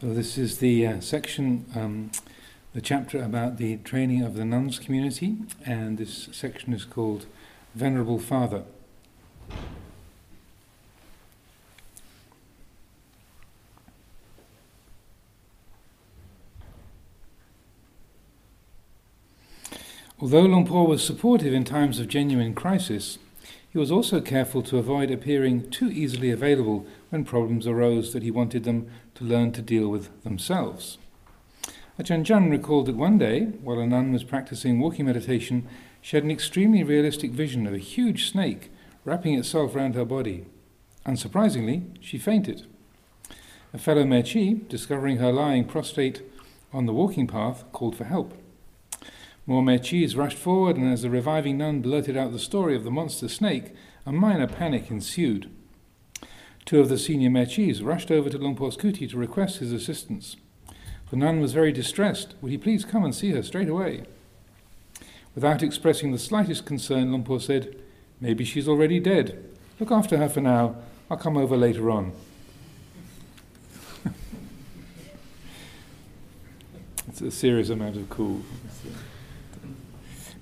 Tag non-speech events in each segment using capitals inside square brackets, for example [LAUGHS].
So, this is the uh, section, um, the chapter about the training of the nuns community, and this section is called Venerable Father. Although Luang was supportive in times of genuine crisis, he was also careful to avoid appearing too easily available when problems arose that he wanted them to learn to deal with themselves. Ajahn Jun recalled that one day, while a nun was practicing walking meditation, she had an extremely realistic vision of a huge snake wrapping itself round her body. Unsurprisingly, she fainted. A fellow Mechi, discovering her lying prostrate on the walking path, called for help. More Mechis rushed forward, and as the reviving nun blurted out the story of the monster snake, a minor panic ensued. Two of the senior Mechis rushed over to Luang Por's kuti to request his assistance. The nun was very distressed. Would he please come and see her straight away? Without expressing the slightest concern, Luang Por said, Maybe she's already dead. Look after her for now. I'll come over later on. [LAUGHS] it's a serious amount of cool.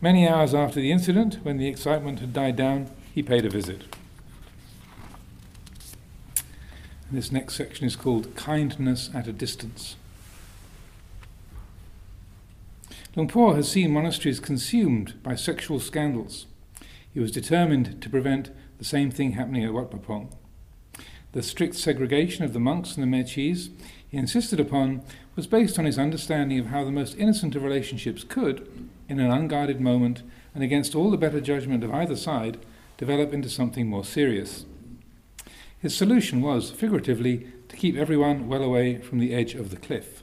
Many hours after the incident, when the excitement had died down, he paid a visit. And this next section is called Kindness at a Distance. Luang has seen monasteries consumed by sexual scandals. He was determined to prevent the same thing happening at Wat Pah Pong. The strict segregation of the monks and the mechis he insisted upon was based on his understanding of how the most innocent of relationships could, in an unguarded moment and against all the better judgment of either side, develop into something more serious. His solution was, figuratively, to keep everyone well away from the edge of the cliff.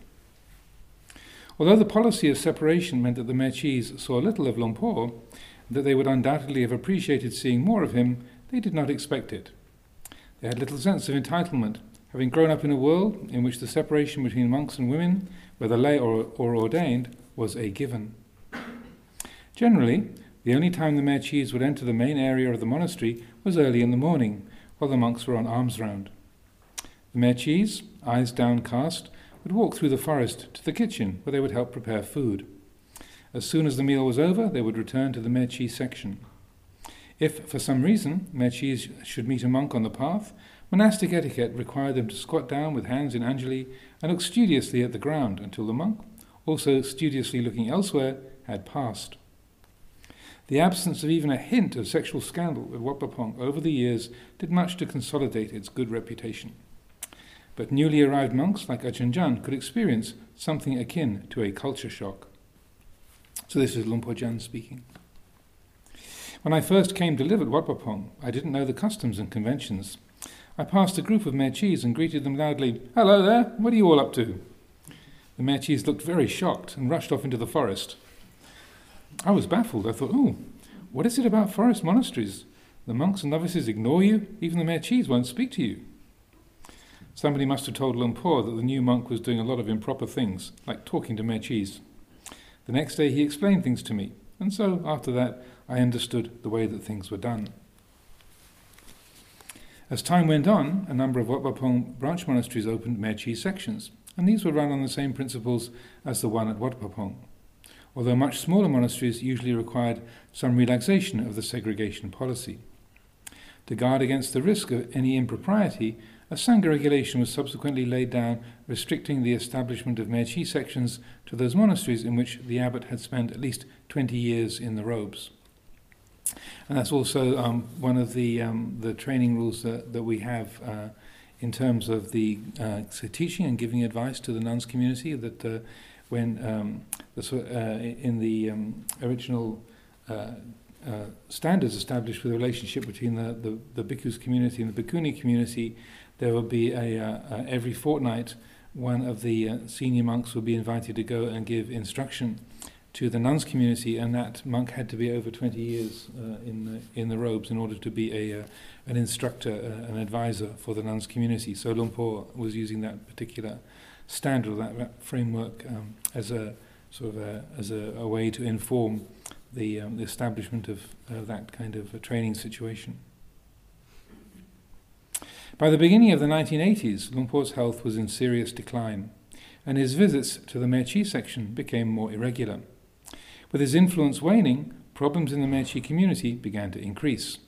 Although the policy of separation meant that the Mechis saw little of and that they would undoubtedly have appreciated seeing more of him, they did not expect it. They had little sense of entitlement, having grown up in a world in which the separation between monks and women, whether lay or, or ordained, was a given. Generally, the only time the Mechis would enter the main area of the monastery was early in the morning, while the monks were on alms round. The Mechis, eyes downcast, would walk through the forest to the kitchen where they would help prepare food. As soon as the meal was over, they would return to the Mechi section. If, for some reason, Mechis should meet a monk on the path, monastic etiquette required them to squat down with hands in anjali and look studiously at the ground until the monk, also studiously looking elsewhere, had passed. The absence of even a hint of sexual scandal at Pah over the years did much to consolidate its good reputation. But newly arrived monks like Ajahn could experience something akin to a culture shock. So this is Luang Por Jun speaking. When I first came to live at Pah I didn't know the customs and conventions. I passed a group of Mechis and greeted them loudly, Hello there, what are you all up to? The Mechis looked very shocked and rushed off into the forest. I was baffled. I thought, oh, what is it about forest monasteries? The monks and novices ignore you, even the Mechis won't speak to you. Somebody must have told Luang Por that the new monk was doing a lot of improper things, like talking to Mechis. The next day he explained things to me, and so after that I understood the way that things were done. As time went on, a number of Wat Pah Pong branch monasteries opened Mechi sections, and these were run on the same principles as the one at Wat Pah Pong although much smaller monasteries usually required some relaxation of the segregation policy. To guard against the risk of any impropriety, a Sangha regulation was subsequently laid down restricting the establishment of Mechi sections to those monasteries in which the abbot had spent at least 20 years in the robes. And that's also um, one of the, um, the training rules that, that we have uh, in terms of the uh, teaching and giving advice to the nuns community that uh, when um, uh, in the um, original uh, uh, standards established for the relationship between the, the, the bhikkhus community and the bhikkhuni community, there would be a, every fortnight one of the senior monks would be invited to go and give instruction to the nuns community, and that monk had to be over 20 years uh, in the, in the robes in order to be a uh, an instructor, uh, an advisor for the nuns community. So Luang Por was using that particular standard, that, that framework, um, as a sort of a, as a, a way to inform the, um, the establishment of uh, that kind of a training situation. By the beginning of the 1980s, Luang health was in serious decline. and his visits to the Mechi section became more irregular. With his influence waning, problems in the Mechi community began to increase.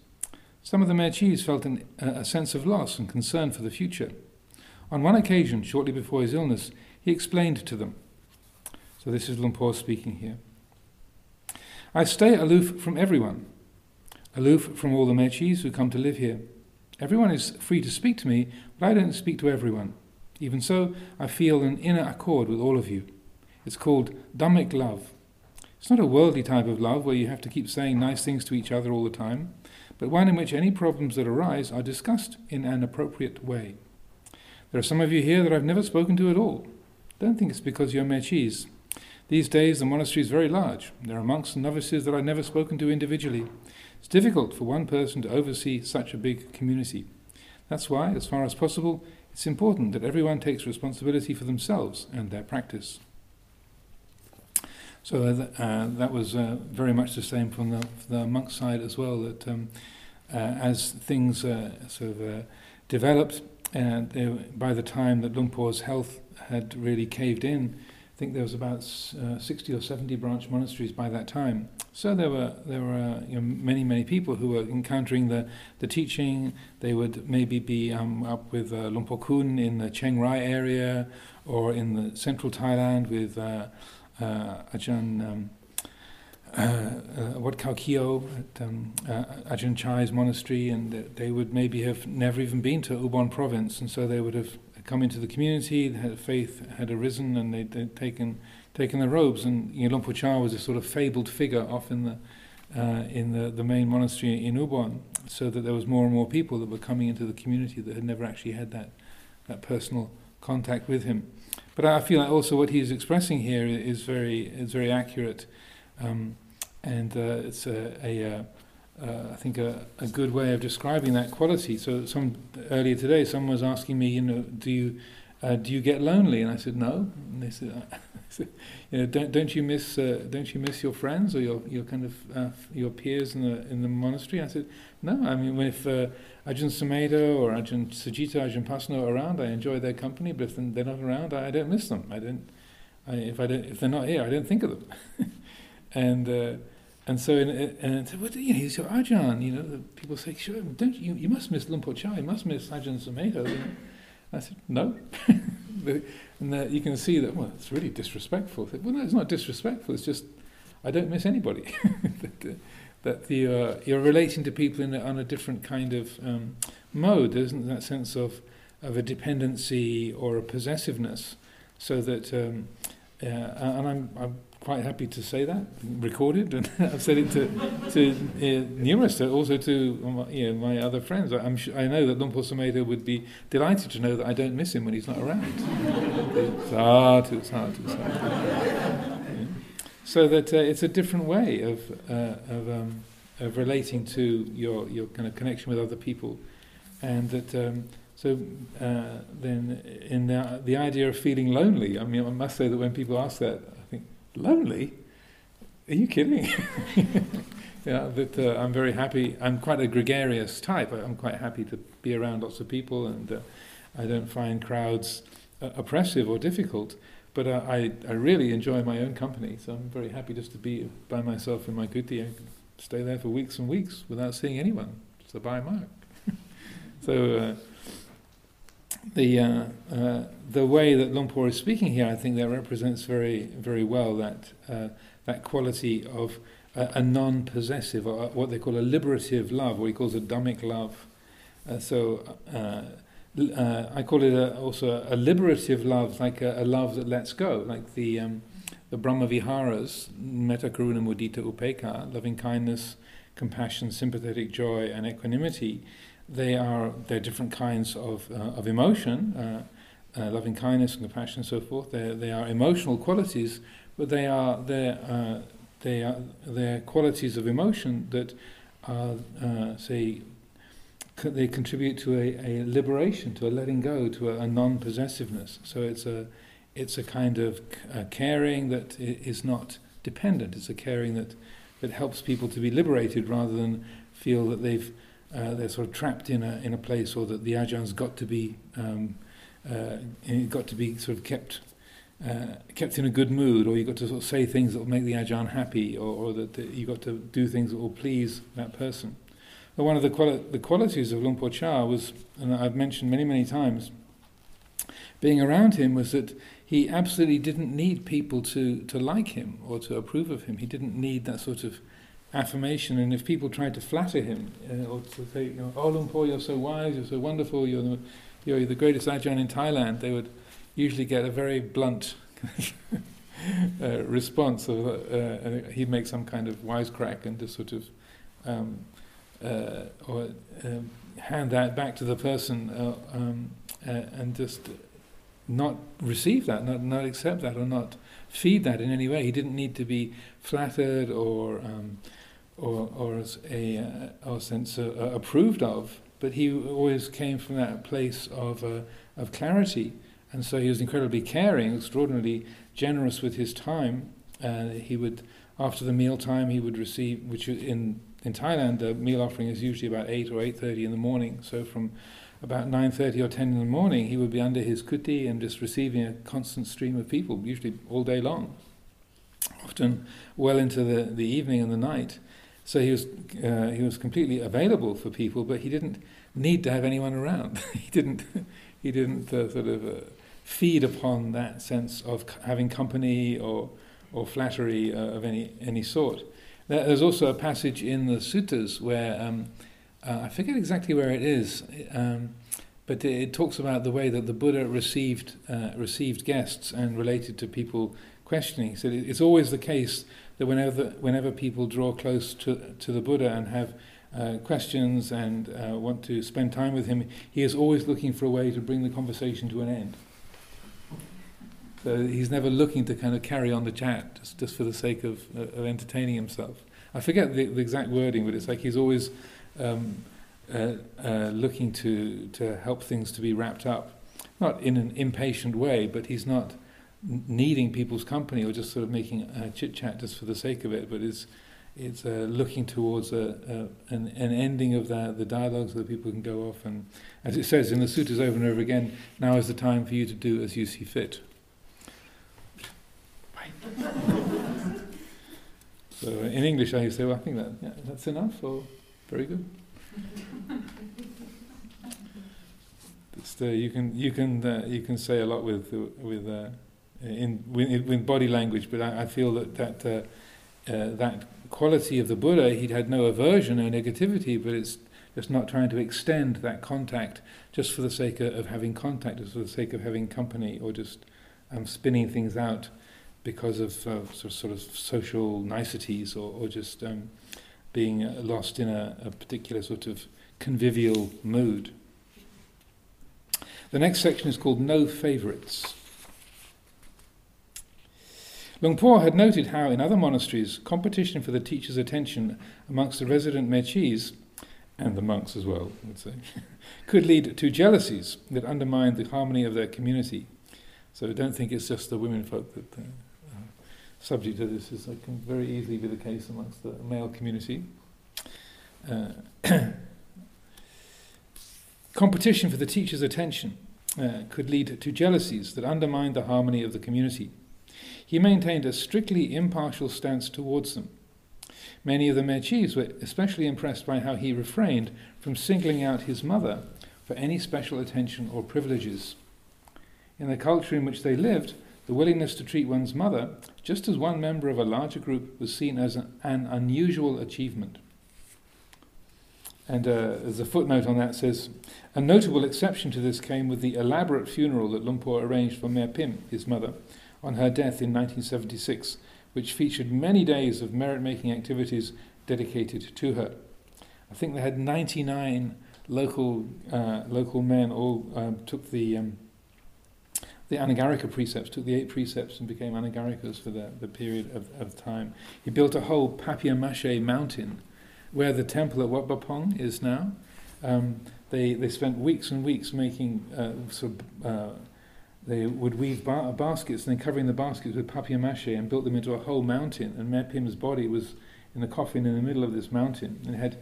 Some of the Mechis felt an, a sense of loss and concern for the future. On one occasion, shortly before his illness, he explained to them. So this is Lumpur speaking here. I stay aloof from everyone, aloof from all the Mechis who come to live here. Everyone is free to speak to me, but I don't speak to everyone. Even so, I feel an inner accord with all of you. It's called Dhammic love. It's not a worldly type of love where you have to keep saying nice things to each other all the time, but one in which any problems that arise are discussed in an appropriate way. There are some of you here that I've never spoken to at all. Don't think it's because you're mechis. These days the monastery is very large. There are monks and novices that I've never spoken to individually. It's difficult for one person to oversee such a big community. That's why, as far as possible, it's important that everyone takes responsibility for themselves and their practice. So uh, uh, that was uh, very much the same from the, the monk side as well. That um, uh, as things uh, sort of uh, developed, by the time that Lumpur's health had really caved in, I think there was about 60 or 70 branch monasteries by that time. So there were there were you know, many many people who were encountering the, the teaching. They would maybe be um, up with uh, Lumpur Kun in the Chiang Rai area, or in the central Thailand with uh, Ajahn um, uh, uh, Wat Khao at um, uh, Ajahn Chai's monastery, and they would maybe have never even been to Ubon province, and so they would have come into the community, faith had arisen, and they'd, they'd taken taken the robes. And you know, Luang Por Chah was a sort of fabled figure off in the uh, in the, the main monastery in Ubon, so that there was more and more people that were coming into the community that had never actually had that that personal contact with him. But I feel like also what he's expressing here is very is very accurate, um, and uh, it's a, a uh, I think a, a good way of describing that quality. So some earlier today, someone was asking me, you know, do you uh, do you get lonely? And I said no. And they said, [LAUGHS] you know, don't don't you miss uh, don't you miss your friends or your your kind of uh, your peers in the in the monastery? I said no. I mean, if uh, Ajahn Sumedho or Ajahn Sucitto, Ajahn Pasanno are around, I enjoy their company. But if they're not around, I, I don't miss them. I don't. I, if I don't, if they're not here, I don't think of them. [LAUGHS] and uh, and so in, and said, well, you know, he's your Ajahn. You know, people say, sure, don't you? You must miss Luang Por Chah. You must miss Ajahn Sumedho. I said, no. [LAUGHS] and you can see that. Well, it's really disrespectful. Said, well, no, it's not disrespectful. It's just I don't miss anybody. [LAUGHS] that the, uh, you're relating to people in on a different kind of um, mode. There isn't that sense of, of a dependency or a possessiveness. So that, um, uh, and I'm, I'm quite happy to say that, recorded, and [LAUGHS] I've said it to, to uh, numerous, also to you know, my other friends. I'm sure, I know that Luang Por Sumedho would be delighted to know that I don't miss him when he's not around. it's hard, it's hard, it's hard so that uh, it's a different way of uh, of, um, of relating to your your kind of connection with other people, and that um, so uh, then in the the idea of feeling lonely. I mean, I must say that when people ask that, I lonely. Are you kidding? [LAUGHS] yeah, that uh, I'm very happy. I'm quite a gregarious type. I'm quite happy to be around lots of people, and uh, I don't find crowds uh, oppressive or difficult. But uh, I, I really enjoy my own company, so I'm very happy just to be by myself in my kuti. I can stay there for weeks and weeks without seeing anyone. So by mark. [LAUGHS] so uh, the uh, uh, the way that Luang Por is speaking here, I think that represents very very well that uh, that quality of a, a non-possessive or what they call a liberative love, what he calls a dhammic love. Uh, so uh, uh, I call it a, also a liberative love, like a, a, love that lets go, like the um, the Brahma Viharas, Metta, Karuna, Mudita, upekkha, loving kindness, compassion, sympathetic joy, and equanimity. They are they're different kinds of uh, of emotion, uh, uh loving kindness and compassion, and so forth. They they are emotional qualities, but they are they uh, they are they're qualities of emotion that are uh, say they contribute to a, a liberation, to a letting go, to a, a non-possessiveness. So it's a it's a kind of caring that is not dependent. It's a caring that that helps people to be liberated rather than feel that they've uh, they're sort of trapped in a in a place or that the ajahns got to be um, uh, got to be sort of kept uh, kept in a good mood, or you got to sort of say things that will make the Ajahn happy, or, or that, that you got to do things that will please that person. But one of the, quali- the qualities of Luang Por Chah was, and I've mentioned many, many times, being around him was that he absolutely didn't need people to, to like him or to approve of him. He didn't need that sort of affirmation. And if people tried to flatter him uh, or to say, you know, oh Luang Por, you're so wise, you're so wonderful, you're the, you're the greatest Ajahn in Thailand, they would usually get a very blunt [LAUGHS] uh, response. Of, uh, he'd make some kind of wisecrack and just sort of um, uh, or um, hand that back to the person uh, um, uh, and just not receive that, not, not accept that, or not feed that in any way. He didn't need to be flattered or um, or or as a uh, sense uh, approved of, but he always came from that place of uh, of clarity, and so he was incredibly caring, extraordinarily generous with his time. Uh, he would after the meal time he would receive, which in in Thailand the meal offering is usually about eight or eight thirty in the morning. So from about 9.30 or 10 in the morning, he would be under his kuti and just receiving a constant stream of people, usually all day long, often well into the, the evening and the night. So he was, uh, he was completely available for people, but he didn't need to have anyone around. [LAUGHS] he didn't, he didn't uh, sort of uh, feed upon that sense of c- having company or, or flattery uh, of any, any sort. There's also a passage in the suttas where um, uh, I forget exactly where it is, um, but it, it, talks about the way that the Buddha received uh, received guests and related to people questioning. So it's always the case that whenever whenever people draw close to to the Buddha and have uh, questions and uh, want to spend time with him, he is always looking for a way to bring the conversation to an end. So he's never looking to kind of carry on the chat just, just for the sake of, of entertaining himself. I forget the, the exact wording, but it's like he's always um, uh, uh, looking to, to help things to be wrapped up, not in an impatient way, but he's not needing people's company or just sort of making a chit chat just for the sake of it, but is it's uh, looking towards a, a, an, an, ending of the, the dialogue so that people can go off. And as it says in the sutras over and over again, now is the time for you to do as you see fit. [LAUGHS] so in English, I say, well, I think that yeah, that's enough, or very good. [LAUGHS] Just, uh, you can you can uh, you can say a lot with with uh, in with, body language, but I, I feel that that uh, uh, that quality of the Buddha, he'd had no aversion, no negativity, but it's just not trying to extend that contact just for the sake of, of having contact, just for the sake of having company, or just um, spinning things out because of uh, sort, of, sort of social niceties, or, or just um, being uh, lost in a, a particular sort of convivial mood. The next section is called No Favourites. Luang Por had noted how in other monasteries competition for the teacher's attention amongst the resident mechis, and the monks as well, I would say, [LAUGHS] could lead to jealousies that undermined the harmony of their community. So don't think it's just the women folk that uh, subject to this is, can very easily be the case amongst the male community. Uh, [COUGHS] competition for the teacher's attention uh, could lead to jealousies that undermine the harmony of the community. He maintained a strictly impartial stance towards them. Many of the Mechis were especially impressed by how he refrained from singling out his mother for any special attention or privileges. In the culture in which they lived, the willingness to treat one's mother just as one member of a larger group was seen as an, an unusual achievement. And uh, as a footnote on that says, a notable exception to this came with the elaborate funeral that Luang Por arranged for Mae Pim, his mother, on her death in 1976, which featured many days of merit-making activities dedicated to her. I think they had 99 local uh, local men all uh, took the um, the Anagarika precepts, took the eight precepts and became Anagarikas for the, the period of, of time. He built a whole papier-mâché mountain where the temple at Wat Pah Pong is now. Um, they, they spent weeks and weeks making uh, sort of, uh, they would weave ba- baskets and then covering the baskets with papier-mâché and built them into a whole mountain. And Mae Pim's body was in the coffin in the middle of this mountain and had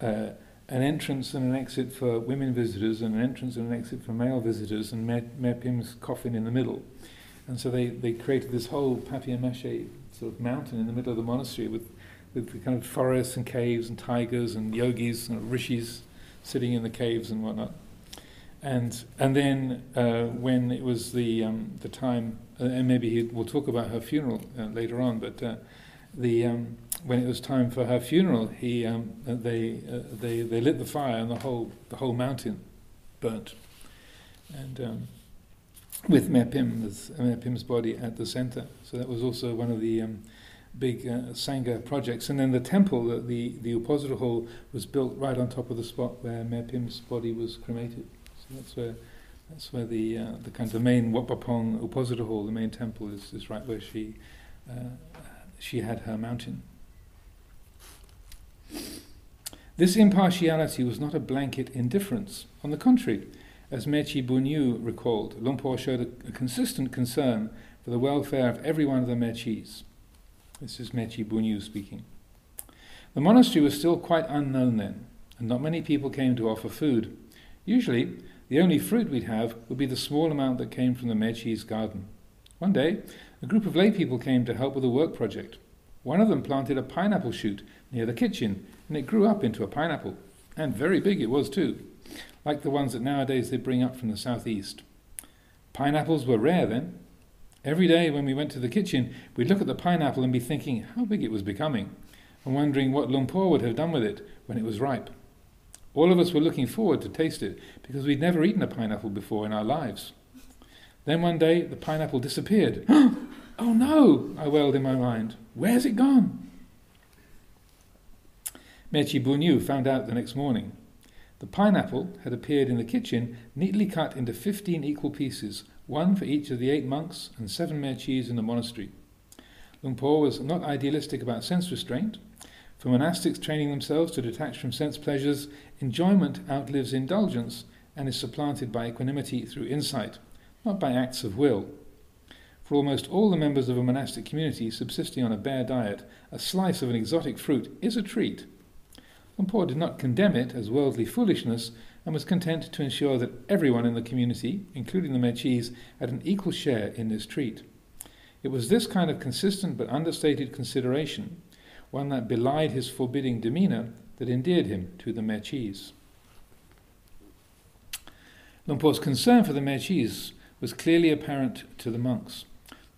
uh, an entrance and an exit for women visitors, and an entrance and an exit for male visitors, and Mae Pim's coffin in the middle. And so they, they created this whole papier-mâché sort of mountain in the middle of the monastery with, with the kind of forests and caves and tigers and yogis and rishis sitting in the caves and whatnot. And and then uh, when it was the um, the time, uh, and maybe he, we'll talk about her funeral uh, later on, but uh, the um, when it was time for her funeral, he um, uh, they uh, they they lit the fire and the whole the whole mountain burnt, and um, with Mae Pim's body at the center. So that was also one of the um, big Sangha projects. And then the temple, the the, the Uposatha hall, was built right on top of the spot where Mae Pim's body was cremated. That's where that's where the uh, the kind of the main Wat Pah Pong Uposatha hall, the main temple, is, is right where she uh, she had her mountain. This impartiality was not a blanket indifference. On the contrary, as Mechi Bunyu recalled, Luang showed a, a, consistent concern for the welfare of every one of the Mechis. This is Mechi Bunyu speaking. The monastery was still quite unknown then, and not many people came to offer food. Usually, the only fruit we'd have would be the small amount that came from the Mechi's garden. One day, a group of lay people came to help with a work project. One of them planted a pineapple shoot near the kitchen, and it grew up into a pineapple. And very big it was, too like the ones that nowadays they bring up from the southeast. Pineapples were rare then. Every day when we went to the kitchen, we'd look at the pineapple and be thinking how big it was becoming, and wondering what Lumpur would have done with it when it was ripe. All of us were looking forward to taste it because we'd never eaten a pineapple before in our lives. Then one day the pineapple disappeared. [GASPS] oh no, I wailed in my mind. Where's it gone? Mechi Bunyu found out the next morning. The pineapple had appeared in the kitchen, neatly cut into fifteen equal pieces, one for each of the eight monks and seven mechis in the monastery. Luang Por was not idealistic about sense restraint. For monastics training themselves to detach from sense pleasures, enjoyment outlives indulgence and is supplanted by equanimity through insight, not by acts of will. For almost all the members of a monastic community subsisting on a bare diet, a slice of an exotic fruit is a treat Luang did not condemn it as worldly foolishness and was content to ensure that everyone in the community, including the Mechis, had an equal share in this treat. It was this kind of consistent but understated consideration, one that belied his forbidding demeanour, that endeared him to the Mechis. Luang Por's concern for the Mechis was clearly apparent to the monks,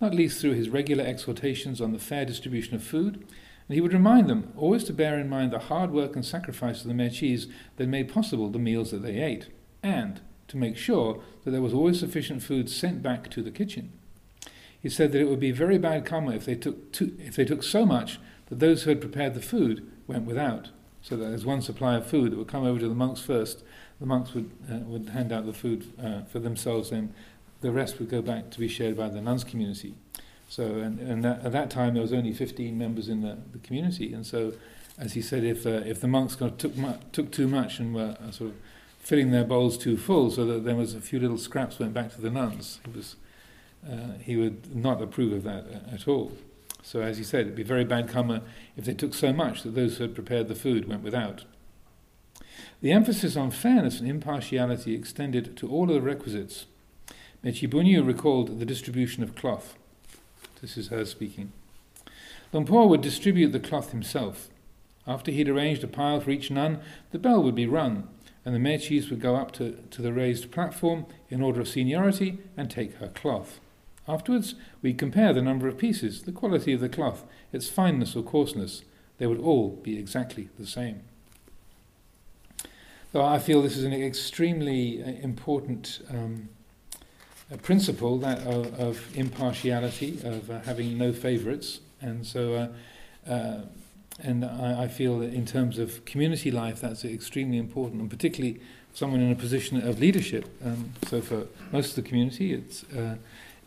not least through his regular exhortations on the fair distribution of food and he would remind them always to bear in mind the hard work and sacrifice of the Mechis that made possible the meals that they ate, and to make sure that there was always sufficient food sent back to the kitchen. He said that it would be very bad karma if they took too, if they took so much that those who had prepared the food went without. So that there's one supply of food that would come over to the monks first. The monks would uh, would hand out the food uh, for themselves, and the rest would go back to be shared by the nuns' community. So, and, and that, at that time there was only 15 members in the, the community, and so, as he said, if uh, if the monks kind of took mu- took too much and were uh, sort of filling their bowls too full, so that there was a few little scraps went back to the nuns, he was uh, he would not approve of that uh, at all. So, as he said, it'd be very bad karma if they took so much that those who had prepared the food went without. The emphasis on fairness and impartiality extended to all of the requisites. Mechi Bunyu recalled the distribution of cloth. This is her speaking. Luang Por would distribute the cloth himself. After he'd arranged a pile for each nun, the bell would be rung, and the mechis would go up to, to the raised platform in order of seniority and take her cloth. Afterwards, we'd compare the number of pieces, the quality of the cloth, its fineness or coarseness. They would all be exactly the same. Though I feel this is an extremely uh, important um, principle that of, of impartiality, of uh, having no favourites, and so. Uh, uh, and I, I, feel that in terms of community life, that's extremely important, and particularly someone in a position of leadership. Um, so for most of the community, it's uh,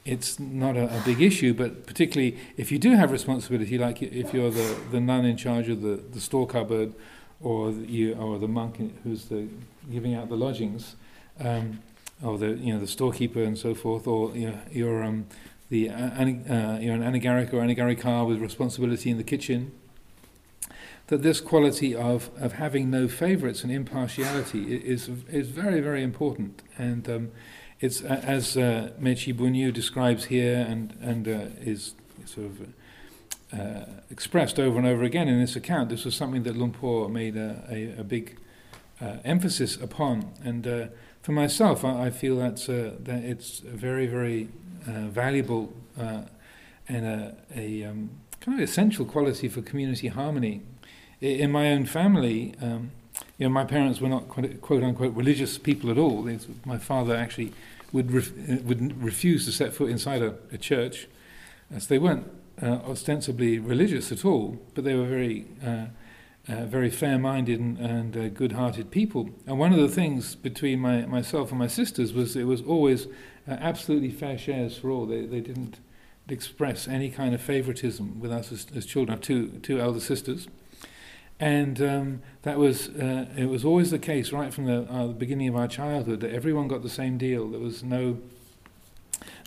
it's not a, a, big issue, but particularly if you do have responsibility, like if you're the, the nun in charge of the, the store cupboard, or the, you or the monk who's the giving out the lodgings. Um, or the you know the storekeeper and so forth, or you know, you're um, the uh, uh, you're an anagarika or anagarika with responsibility in the kitchen. That this quality of, of having no favourites and impartiality is is very very important, and um, it's as uh, Mechi Bunyu describes here and and uh, is sort of uh, expressed over and over again in this account. This was something that Lumpur made a, a, a big uh, emphasis upon, and uh, for myself, I, I feel that's that it's a very very valuable and a, a um, kind of essential quality for community harmony. In my own family. Um, you know, my parents were not quote unquote religious people at all. My father actually would ref, would refuse to set foot inside a, a church, as they weren't uh, ostensibly religious at all, but they were very uh, uh, very fair-minded and, and uh, good-hearted people. And one of the things between my, myself and my sisters was it was always uh, absolutely fair shares for all. They they didn't express any kind of favoritism with us as, as children. I have two two elder sisters and um, that was uh, it was always the case right from the, uh, the, beginning of our childhood that everyone got the same deal. There was no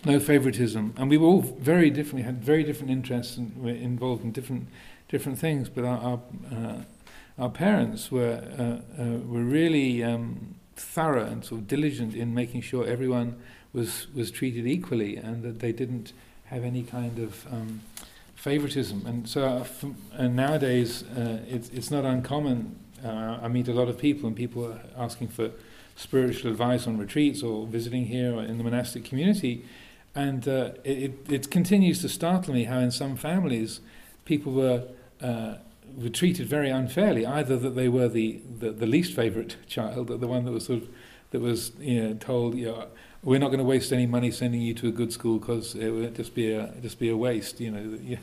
no favoritism, and we were all very different. We had very different interests and were involved in different different things. But our our, uh, our parents were uh, uh, were really um, thorough and sort of diligent in making sure everyone was was treated equally, and that they didn't have any kind of um, favoritism. And so, uh, and nowadays, uh, it's, it's not uncommon. Uh, I meet a lot of people, and people are asking for spiritual advice on retreats or visiting here or in the monastic community. And uh, it, it continues to startle me how, in some families, people were uh, were treated very unfairly. Either that they were the, the, the least favorite [LAUGHS] child, or the one that was sort of that was you know, told, you know, we're not going to waste any money sending you to a good school because it would just be a just be a waste. You know,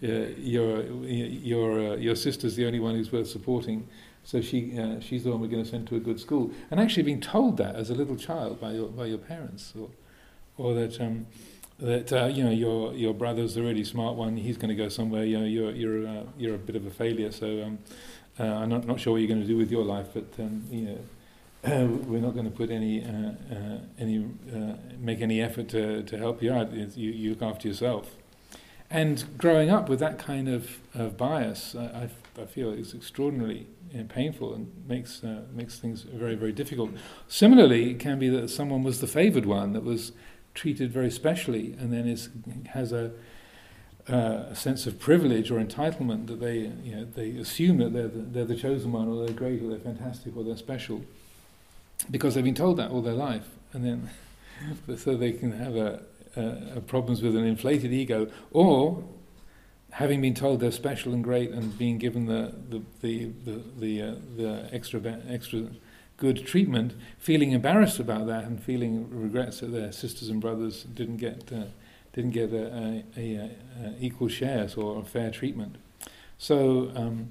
[LAUGHS] your your uh, your sister's the only one who's worth supporting, so she uh, she's the one we're going to send to a good school. And actually, being told that as a little child by your by your parents, or or that. Um, that uh, you know your your brother's the really smart one. He's going to go somewhere. You know you're you're uh, you're a bit of a failure. So um, uh, I'm not not sure what you're going to do with your life, but um, you know [CLEARS THROAT] we're not going to put any uh, uh, any uh, make any effort to, to help you out. You, you, look after yourself. And growing up with that kind of, of bias, I, I feel is extraordinarily painful and makes uh, makes things very very difficult. Similarly, it can be that someone was the favoured one that was treated very specially, and then is has a uh, a sense of privilege or entitlement that they you know, they assume that they're the, they're the chosen one or they're great or they're fantastic or they're special because they've been told that all their life, and then [LAUGHS] so they can have a, a, a problems with an inflated ego, or having been told they're special and great and being given the the the the, the, uh, the extra extra good treatment, feeling embarrassed about that and feeling regrets that their sisters and brothers didn't get uh, didn't get a, a, a, equal shares or fair treatment. So. Um,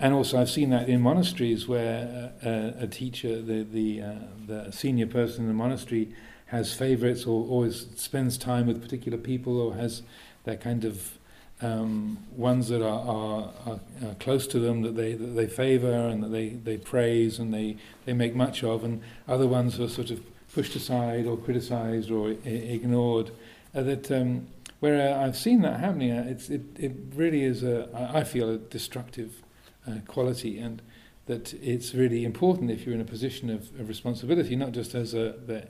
and also, I've seen that in monasteries where uh, a teacher, the the, uh, the senior person in the monastery, has favourites or always spends time with particular people or has that kind of um, ones that are, are, are, are, close to them that they that they favour and that they, they praise and they, they make much of, and other ones are sort of pushed aside or criticised or I- ignored. Uh, that um, where I've seen that happening, uh, it's, it, it really is a, I feel a destructive uh, quality, and that it's really important if you're in a position of, of responsibility, not just as a, the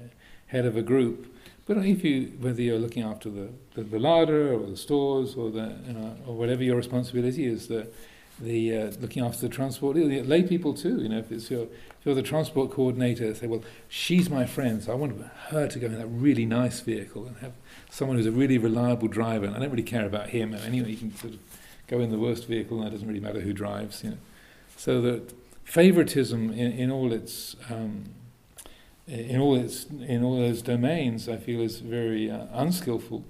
head of a group, but if you, whether you're looking after the, the, the larder or the stores or the, you know, or whatever your responsibility is, the, the uh, looking after the transport, the lay people too. You know, if it's your, if you're the transport coordinator, say, well, she's my friend, so I want her to go in that really nice vehicle and have someone who's a really reliable driver. And I don't really care about him. Anyway, you can sort of go in the worst vehicle, and it doesn't really matter who drives. You know, so that favoritism in, in all its um, in all its in all those domains, I feel is very uh, unskillful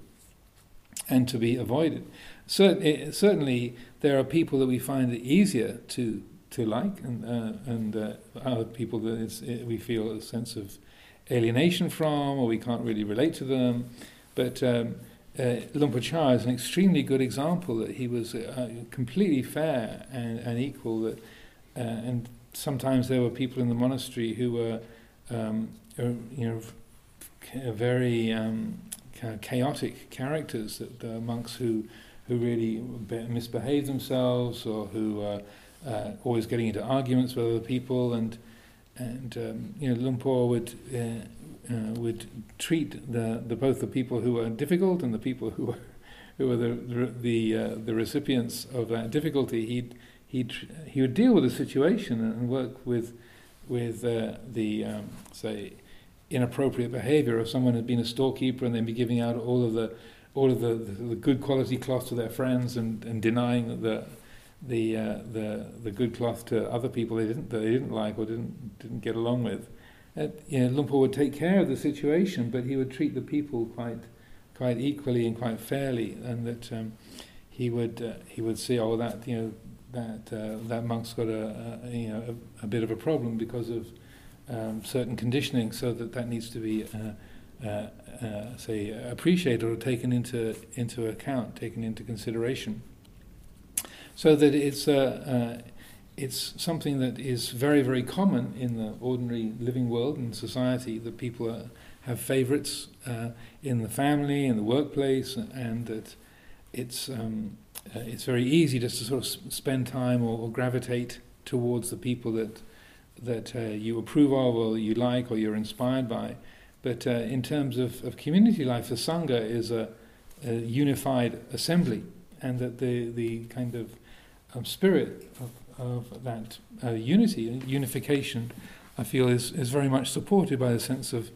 and to be avoided. Certainly, certainly, there are people that we find it easier to to like, and uh, and uh, other people that it, we feel a sense of alienation from, or we can't really relate to them. But um, uh, Luang Por is an extremely good example that he was uh, completely fair and, and equal. That, uh, and sometimes there were people in the monastery who were, um, uh, you know, very um, chaotic characters. That the monks who who really misbehaved themselves or who were uh, always getting into arguments with other people and and um, you know, Lumpur would uh, uh, would treat the, the both the people who were difficult and the people who were who the the uh, the recipients of that difficulty. He'd he he would deal with the situation and work with with uh, the um, say inappropriate behaviour of someone who'd been a storekeeper and then be giving out all of the all of the, the, the good quality cloth to their friends and, and denying the the uh, the the good cloth to other people they didn't they didn't like or didn't didn't get along with. Uh, you know, Lumpur would take care of the situation, but he would treat the people quite quite equally and quite fairly, and that um, he would uh, he would see oh that you know that uh, that monk's got a, a you know a, a, bit of a problem because of um, certain conditioning, so that that needs to be uh, uh, uh say appreciated or taken into into account, taken into consideration, so that it's uh, it's something that is very very common in the ordinary living world and society that people are, have favourites in the family, in the workplace, and that it's um, uh, it's very easy just to sort of spend time or, or gravitate towards the people that that uh, you approve of or you like or you're inspired by. But uh, in terms of, of community life, the Sangha is a, a unified assembly, and that the, the kind of um, spirit of, of that uh, unity, unification, I feel is, is very much supported by the sense of,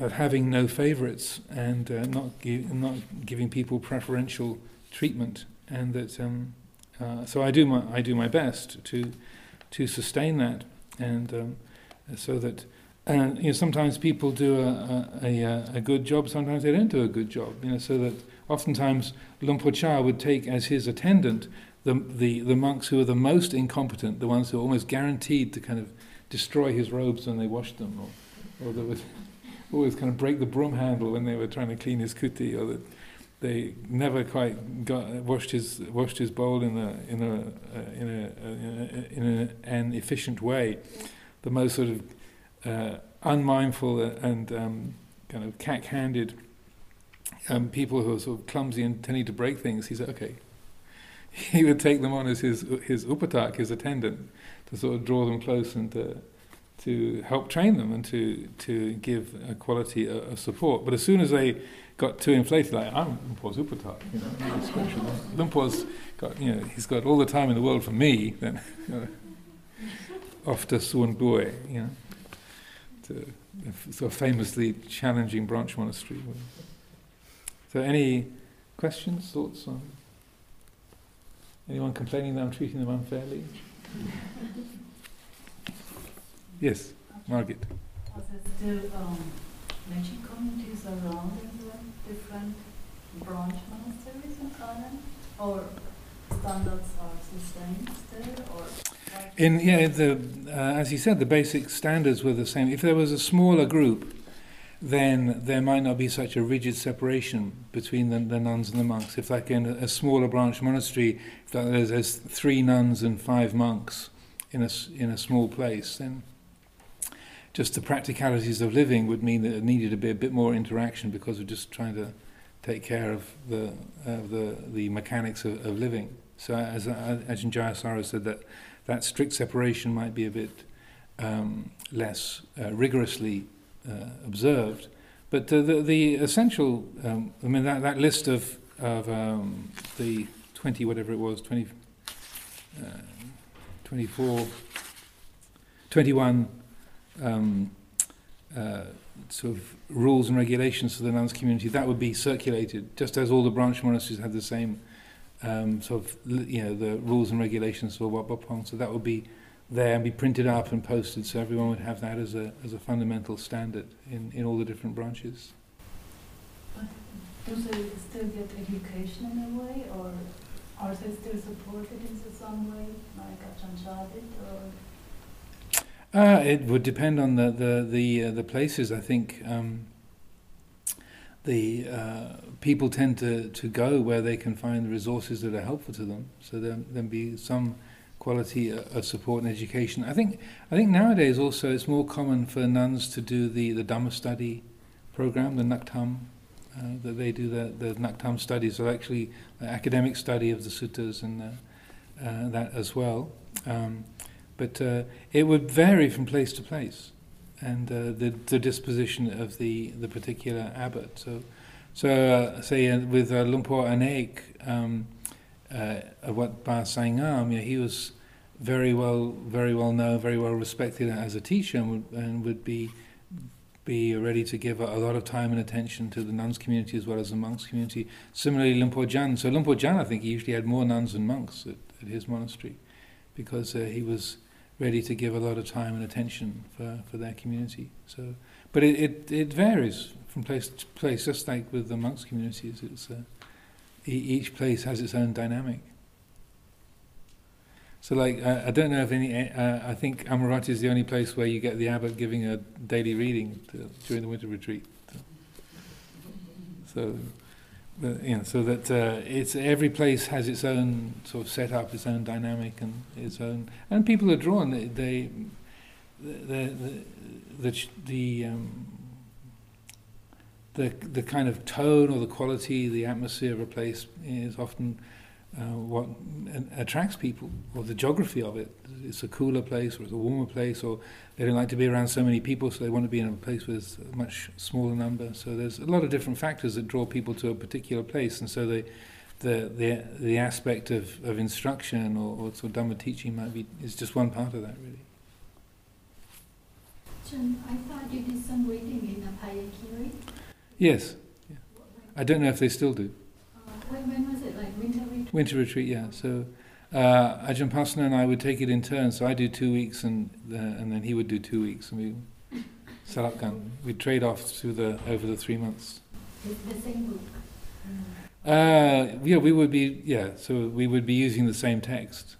of having no favourites and uh, not, gi- not giving people preferential treatment, and that um, uh, so I do my I do my best to to sustain that, and um, so that you know sometimes people do a, a, a, a good job, sometimes they don't do a good job. You know, so that oftentimes Lumpur Cha would take as his attendant the, the the monks who are the most incompetent, the ones who are almost guaranteed to kind of destroy his robes when they washed them, or or that would [LAUGHS] always kind of break the broom handle when they were trying to clean his kuti, or that they never quite got washed his washed his bowl in a in a uh, in a, in, a, an efficient way. The most sort of uh, unmindful and um, kind of cack-handed um, people who are sort of clumsy and tending to break things. He said, okay. He would take them on as his his upatak, his attendant, to sort of draw them close and to to help train them and to to give a quality of support. But as soon as they got too inflated, like I'm Lumpur's Upatak, you know, Lumpur's got, you know, he's got all the time in the world for me, then [LAUGHS] off to Suan Bui, you know, to a sort of famously challenging branch monastery. So any questions, thoughts on anyone complaining that I'm treating them unfairly? yes, Margaret. Was it still um, communities around in different branch monasteries in Thailand, or standards are the same still, or? In yeah, the uh, as you said, the basic standards were the same. If there was a smaller group, then there might not be such a rigid separation between the, the nuns and the monks. If, like in a, a smaller branch monastery, if there's, there's three nuns and five monks in a in a small place, then just the practicalities of living would mean that it needed to be a bit more interaction because we're just trying to take care of the uh, the the mechanics of, of living. So as Ajahn Jayasaro said that that strict separation might be a bit um, less uh, rigorously uh, observed, but the the, the essential um, I mean that that list of of um, the twenty whatever it was 20, uh, 24, 21 um, uh, sort of rules and regulations for the nuns community, that would be circulated, just as all the branch monasteries had the same um, sort of, you know, the rules and regulations for Wat Pong. So that would be there and be printed up and posted, so everyone would have that as a as a fundamental standard in, in all the different branches. Do they still get education in a way, or are they still supported in some way, like did, or? Uh, it would depend on the the the, uh, the places. I think um, the uh, people tend to, to go where they can find the resources that are helpful to them. So there there be some quality uh, of support and education. I think I think nowadays also it's more common for nuns to do the the Dhamma study program, the Naktam. Uh, that they do the, the Naktam studies, so actually the academic study of the suttas and uh, that as well. Um, but uh, it would vary from place to place, and uh, the the disposition of the the particular abbot. So, so uh, say with uh, Lumpur Anek, um, uh, Wat Ba Saingam, yeah, he was very well very well known, very well respected as a teacher, and would, and would be be ready to give a, a, lot of time and attention to the nuns community as well as the monks community. Similarly, Lumpur Jan. So Lumpur Jan, I think, he usually had more nuns than monks at, at his monastery because uh, he was ready to give a lot of time and attention for, for their community. So, but it, it, it varies from place to place, just like with the monks communities. It's uh, each place has its own dynamic. So, like, uh, I don't know if any. Uh, I think Amaravati is the only place where you get the abbot giving a daily reading to, during the winter retreat. So, you know, so that uh, it's every place has its own sort of setup, its own dynamic, and its own. And people are drawn. They, they the the the the, um, the the kind of tone or the quality, the atmosphere of a place is often uh, what attracts people, or the geography of it. It's a cooler place, or it's a warmer place, or they don't like to be around so many people, so they want to be in a place with a much smaller number. So there's a lot of different factors that draw people to a particular place, and so the the the, the aspect of, of instruction or, or sort of Dhamma teaching might be is just one part of that, really. John, I thought you did some reading in Abhayagiri. Yes. Yeah. I don't know if they still do. Uh, when, when was it? Like winter retreat? Winter retreat, yeah. So uh, Ajahn Pasanno and I would take it in turns. So I do two weeks, and uh, and then he would do two weeks, and we salapkan. We'd trade off through the over the three months. The, same book. Uh, yeah, we would be yeah. So we would be using the same text.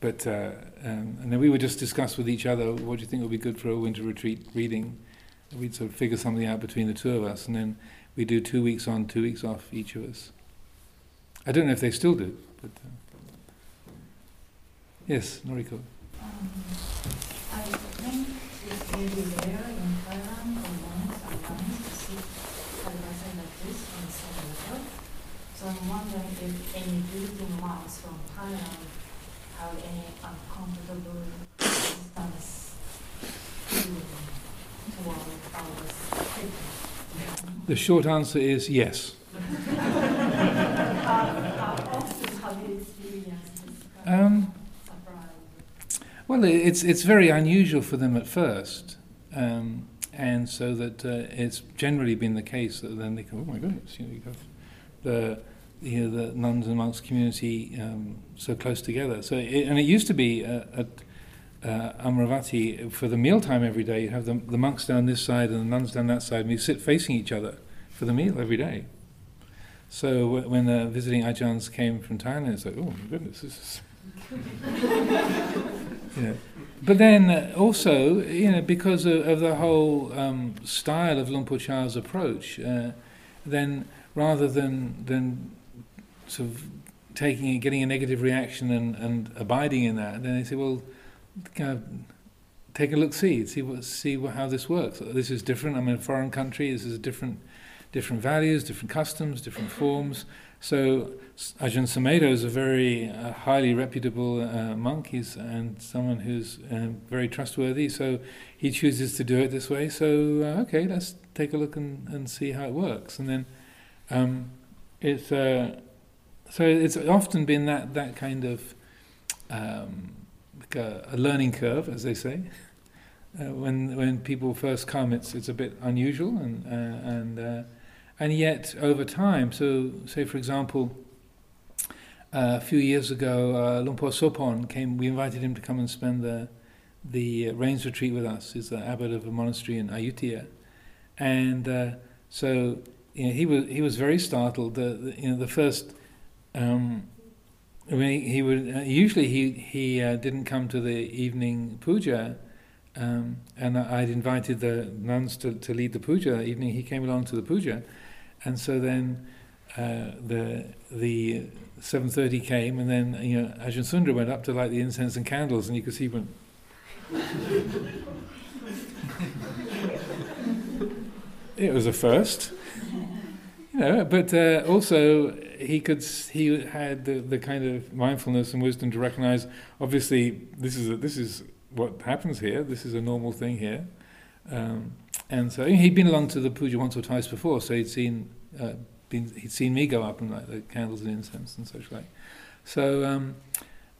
But uh, um, and then we would just discuss with each other what do you think would be good for a winter retreat reading. We'd sort of figure something out between the two of us, and then we do two weeks on, two weeks off, each of us. I don't know if they still do, but uh, yes, Noriko. Um, I. So I'm wondering if any visiting monks from Thailand have any uncomfortable distance toward our The short answer is yes. Um, well, it's it's very unusual for them at first, um, and so that uh, it's generally been the case that then they go, oh my goodness, you know, you have the you know, the nuns and monks community um, so close together. So it, and it used to be at uh, Amaravati for the mealtime every day. You have the, the monks down this side and the nuns down that side, and you sit facing each other for the meal every day. So when the visiting ajahns came from Thailand, it's like, oh my goodness, this is. [LAUGHS] But then uh, also, you know, because of, of the whole um, style of Luang Por Chah's approach, uh, then rather than than sort of taking it, getting a negative reaction and, and abiding in that, then they say, well, kind of take a look, see, see what, see what, how this works. This is different. I'm in a foreign country. This is different different values, different customs, different forms. So Ajahn Sumedho is a very uh, highly reputable uh, monk. He's and someone who's uh, very trustworthy. So he chooses to do it this way. So uh, okay, let's take a look and, and see how it works. And then um, it's uh, so it's often been that that kind of um, a, learning curve, as they say. Uh, when when people first come, it's it's a bit unusual and and and yet, over time, so say for example, uh, a few years ago, uh, Luang Por Sopon came. We invited him to come and spend the the uh, rains retreat with us. He's the abbot of a monastery in Ayutthaya, and uh, so you know, he was he was very startled. The, the you know the first. Um, I mean, he would uh, usually he he uh, didn't come to the evening puja, um, and I'd invited the nuns to, to lead the puja that evening. He came along to the puja, and so then uh, the the 7:30 came, and then you know Ajahn Sundara went up to light the incense and candles, and you could see when. [LAUGHS] it was a first. you know, but uh, also he could he had the, the kind of mindfulness and wisdom to recognize. Obviously, this is a, this is what happens here. This is a normal thing here, um, and so he'd been along to the puja once or twice before, so he'd seen uh, been he'd seen me go up and light the candles and incense and such like. So. Um,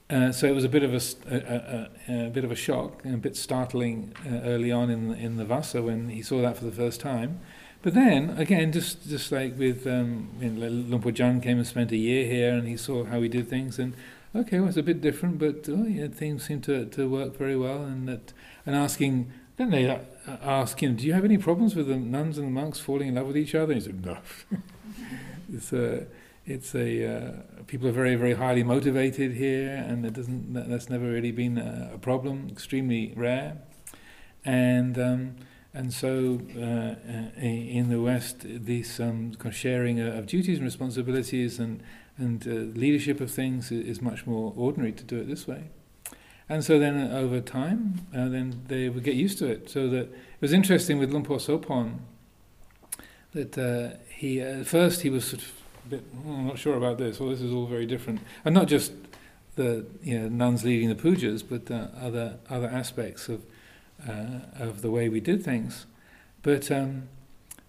uh, so it was a bit of a, a, a, a bit of a shock and a bit startling uh, early on in in the Vasa when he saw that for the first time. But then again, just just like with um, Lumpur Jan came and spent a year here, and he saw how we did things, and okay, well, it's a bit different, but oh, yeah, things seem to, to work very well, and that and asking. Then they uh, ask him, "Do you have any problems with the nuns and the monks falling in love with each other?" And he said, "No." [LAUGHS] it's a, it's a. Uh, people are very, very highly motivated here, and it doesn't. That's never really been a, a problem. Extremely rare, and um, and so uh, uh, in the West, this um, sharing of duties and responsibilities and and uh, leadership of things is much more ordinary to do it this way. And so then uh, over time, uh, then they would get used to it. So that it was interesting with Lumpur Sopon that uh, he at first he was sort of a bit "Hmm, I'm not sure about this. Well, this is all very different, and not just the you know nuns leading the pujas, but other other aspects of uh, of the way we did things. But um,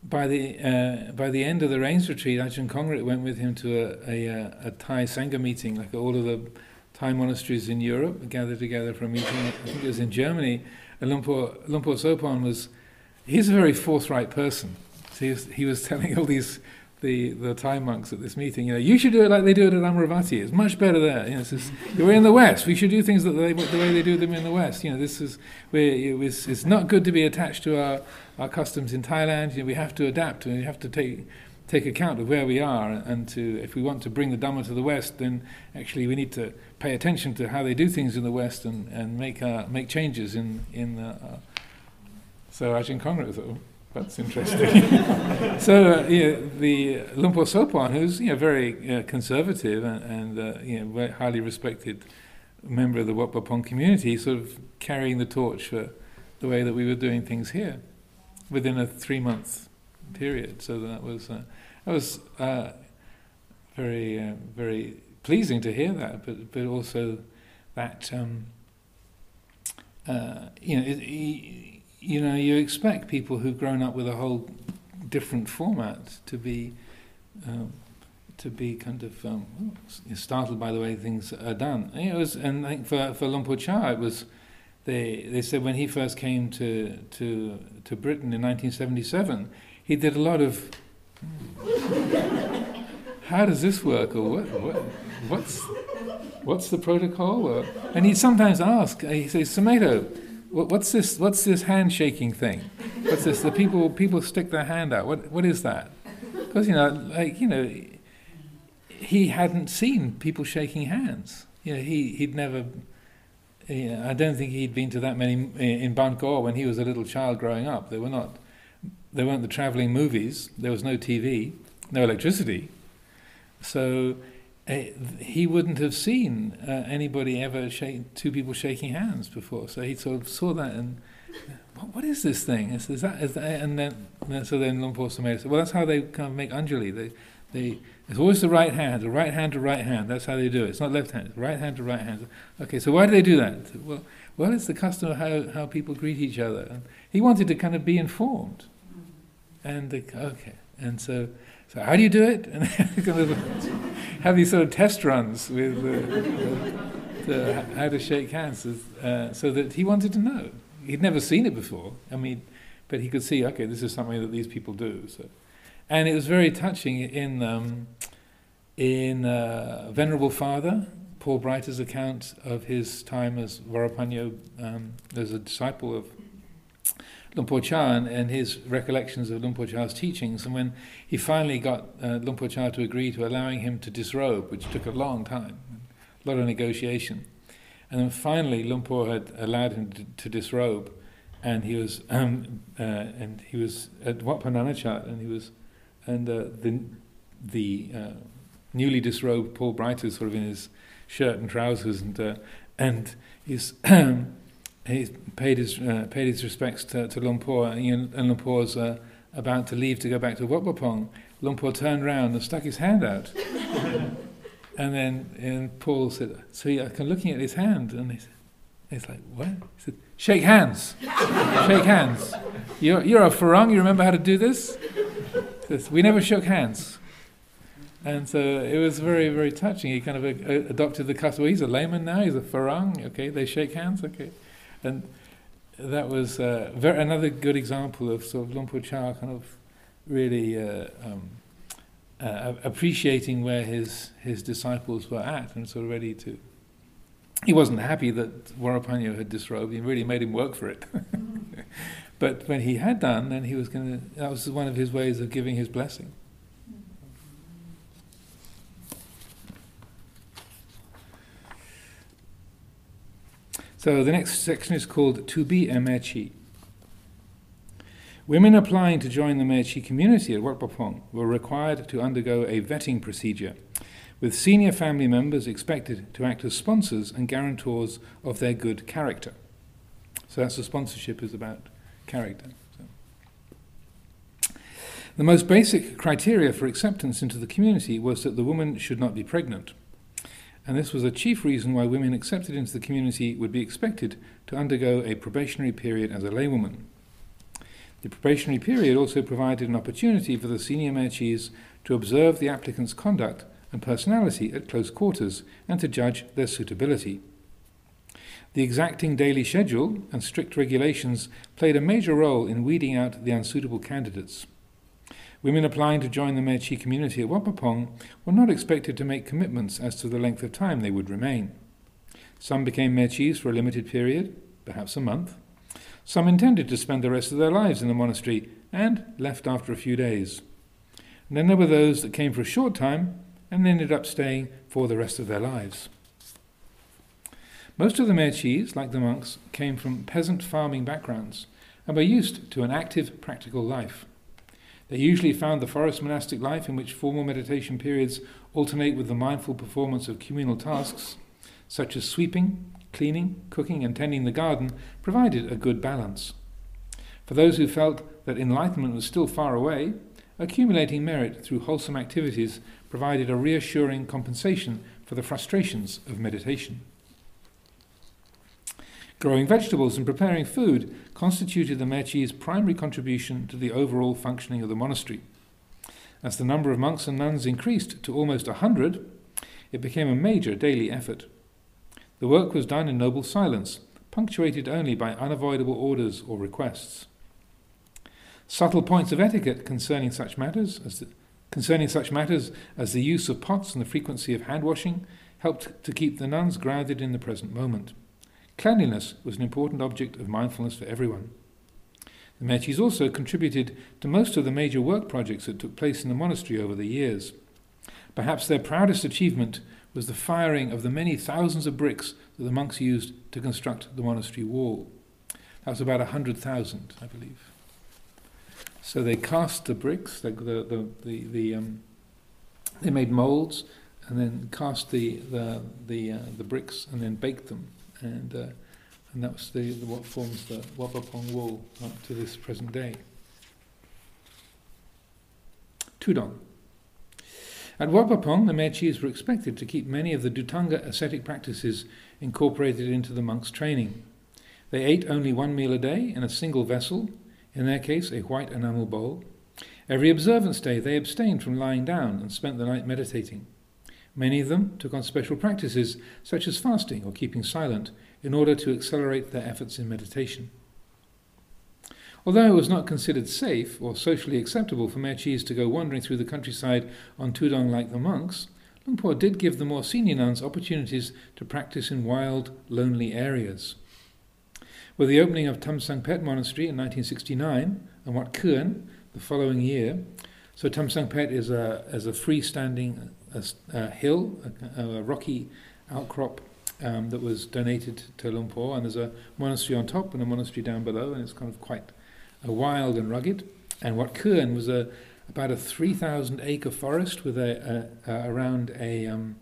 by the uh, by the end of the rains retreat, Ajahn Kongret went with him to a, a, uh, a Thai sangha meeting, like all of the Thai monasteries in Europe gathered together for a meeting. I think it was in Germany. And Lumpur, Lumpur Sopon was he's a very forthright person. So he was, he was telling all these the the Thai monks at this meeting, you know, you should do it like they do it at Amaravati. It's much better there. You know, it's just, we're in the West. We should do things that they, the way they do them in the West. You know, this is where it was, it's not good to be attached to our, our customs in Thailand. You know, we have to adapt and we have to take take account of where we are and to if we want to bring the Dhamma to the West, then actually we need to pay attention to how they do things in the West and, and make uh, make changes in in the. Uh, so Ajahn Conrad thought, that's interesting. [LAUGHS] so uh, yeah, the Lumpur Sopon, who's you know very uh, conservative and, and uh, you know highly respected member of the Wat community, sort of carrying the torch for the way that we were doing things here within a three month period. So that was uh, that was uh, very uh, very pleasing to hear that, but but also that um, you know it, you know you expect people who've grown up with a whole different format to be. Um, to be kind of um, startled by the way things are done. And it was, and I think for for Lumpur Cha, it was they they said when he first came to to to Britain in 1977, he did a lot of how does this work or what, what what's what's the protocol or, and he'd sometimes ask he says Tomato what's this what's this handshaking thing? What's this the people people stick their hand out. What what is that? Because you know like you know he hadn't seen people shaking hands. You know he he'd never you know, I don't think he'd been to that many in Bangkok when he was a little child growing up. There were not, there weren't the travelling movies. There was no TV, no electricity, so he wouldn't have seen uh, anybody ever shake two people shaking hands before. So he sort of saw that and. What, what is this thing? Is, is that, is that, and then so then Lumpur Sumedho said, well, that's how they kind of make Anjali. They, they, it's always the right hand, the right hand to right hand. That's how they do it. It's not left hand, it's right hand to right hand. Okay, so why do they do that? Well, well, it's the custom of how, how people greet each other. And he wanted to kind of be informed. And the, okay, and so so how do you do it? And [LAUGHS] have these sort of test runs with uh, how to shake hands, uh, so that he wanted to know. He'd never seen it before. I mean, but he could see, okay, this is something that these people do. So, and it was very touching in um, in uh, Venerable Father Paul Breiter's account of his time as Varapanyo, um, as a disciple of Lumpur Cha and, his recollections of Lumpur Cha's teachings. And when he finally got uh, Lumpur Cha to agree to allowing him to disrobe, which took a long time, a lot of negotiation. And then finally, Lumpur had allowed him to, to disrobe, and he was [CLEARS THROAT] um, uh, and he was at Wat Pah Nanachat, and he was and uh, the the uh, newly disrobed Paul Breiter sort of in his shirt and trousers, and uh, and [CLEARS THROAT] he's he paid his uh, paid his respects to, to Lumpur, and, and Lumpur's uh, about to leave to go back to Wat Pah Pong, turned round and stuck his hand out. [LAUGHS] and then and Paul said, So I am looking at his hand, and he said, it's like, what? He said, Shake hands. Shake hands. You're, you're a Farang, you remember how to do this? Says, we never shook hands. And so it was very, very touching. He kind of uh, adopted the custom. Well, he's a layman now, he's a Farang, okay, they shake hands, okay. And that was uh, very, another good example of sort of Luang Por Chah kind of really uh, um, uh, appreciating where his his disciples were at and sort of ready to. He wasn't happy that Varapanyo had disrobed. He really made him work for it. [LAUGHS] but when he had done, then he was going to. That was one of his ways of giving his blessing. So the next section is called To Be a Mechi. Women applying to join the Mechi community at Wat Pah were required to undergo a vetting procedure, with senior family members expected to act as sponsors and guarantors of their good character. So that's the sponsorship is about character. So. The most basic criteria for acceptance into the community was that the woman should not be pregnant. And this was a chief reason why women accepted into the community would be expected to undergo a probationary period as a laywoman. The probationary period also provided an opportunity for the senior mechis to observe the applicant's conduct and personality at close quarters and to judge their suitability. The exacting daily schedule and strict regulations played a major role in weeding out the unsuitable candidates. Women applying to join the Mechi community at Wat Pah Pong were not expected to make commitments as to the length of time they would remain. Some became Mechis for a limited period, perhaps a month, some intended to spend the rest of their lives in the monastery and left after a few days. And then there were those that came for a short time and ended up staying for the rest of their lives. Most of the Mechis, like the monks, came from peasant farming backgrounds and were used to an active, practical life. They usually found the forest monastic life, in which formal meditation periods alternate with the mindful performance of communal tasks, such as sweeping, cleaning, cooking, and tending the garden provided a good balance. For those who felt that enlightenment was still far away, accumulating merit through wholesome activities provided a reassuring compensation for the frustrations of meditation. Growing vegetables and preparing food constituted the Mechi's primary contribution to the overall functioning of the monastery. As the number of monks and nuns increased to almost a hundred, it became a major daily effort. The work was done in noble silence, punctuated only by unavoidable orders or requests. Subtle points of etiquette concerning such matters as the, concerning such matters as the use of pots and the frequency of hand washing helped to keep the nuns grounded in the present moment. Cleanliness was an important object of mindfulness for everyone. The Mechis also contributed to most of the major work projects that took place in the monastery over the years. Perhaps their proudest achievement was the firing of the many thousands of bricks that the monks used to construct the monastery wall. That was about 100,000, I believe. So they cast the bricks, the, the, the, the um, they made molds and then cast the, the, the, uh, the bricks and then baked them. And, uh, and that was the, the, what forms the Pah wall up to this present day. Tudong. At Pah the Mechis were expected to keep many of the Dhutanga ascetic practices incorporated into the monks' training. They ate only one meal a day in a single vessel, in their case, a white enamel bowl. Every observance day, they abstained from lying down and spent the night meditating. Many of them took on special practices, such as fasting or keeping silent, in order to accelerate their efforts in meditation. Although it was not considered safe or socially acceptable for Mechis to go wandering through the countryside on Tudong like the monks, Luang Por did give the more senior nuns opportunities to practice in wild, lonely areas. With the opening of Tham Sang Phet Monastery in 1969 and Wat Kuan the following year, so Tham Sang Phet is a, is a freestanding a, a hill, a, a, rocky outcrop um, that was donated to Luang Por, and there's a monastery on top and a monastery down below, and it's kind of quite wild and rugged. And Wat Kuan was a about a 3,000 acre forest with a, around a um,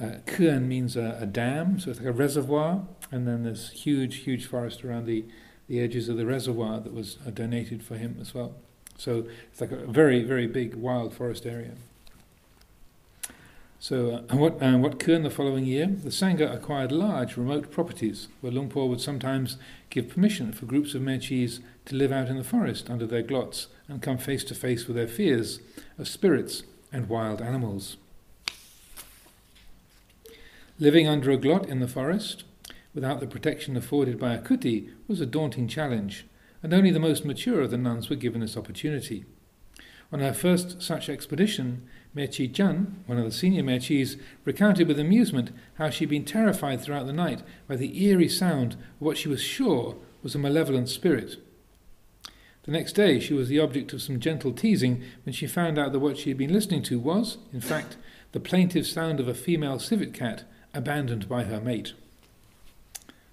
uh, Kuan means a, a, dam, so it's like a reservoir, and then there's huge, huge forest around the, the edges of the reservoir that was uh, donated for him as well. So it's like a very, very big wild forest area. So, uh, and what, what occurred the following year? The Sangha acquired large remote properties where Luang Por would sometimes give permission for groups of Mechis to live out in the forest under their glots and come face to face with their fears of spirits and wild animals. Living under a glot in the forest, without the protection afforded by a kuti, was a daunting challenge, and only the most mature of the nuns were given this opportunity. On her first such expedition, Mechi Jan, one of the senior Mechis, recounted with amusement how she had been terrified throughout the night by the eerie sound of what she was sure was a malevolent spirit. The next day, she was the object of some gentle teasing when she found out that what she had been listening to was, in fact, the plaintive sound of a female civet cat abandoned by her mate.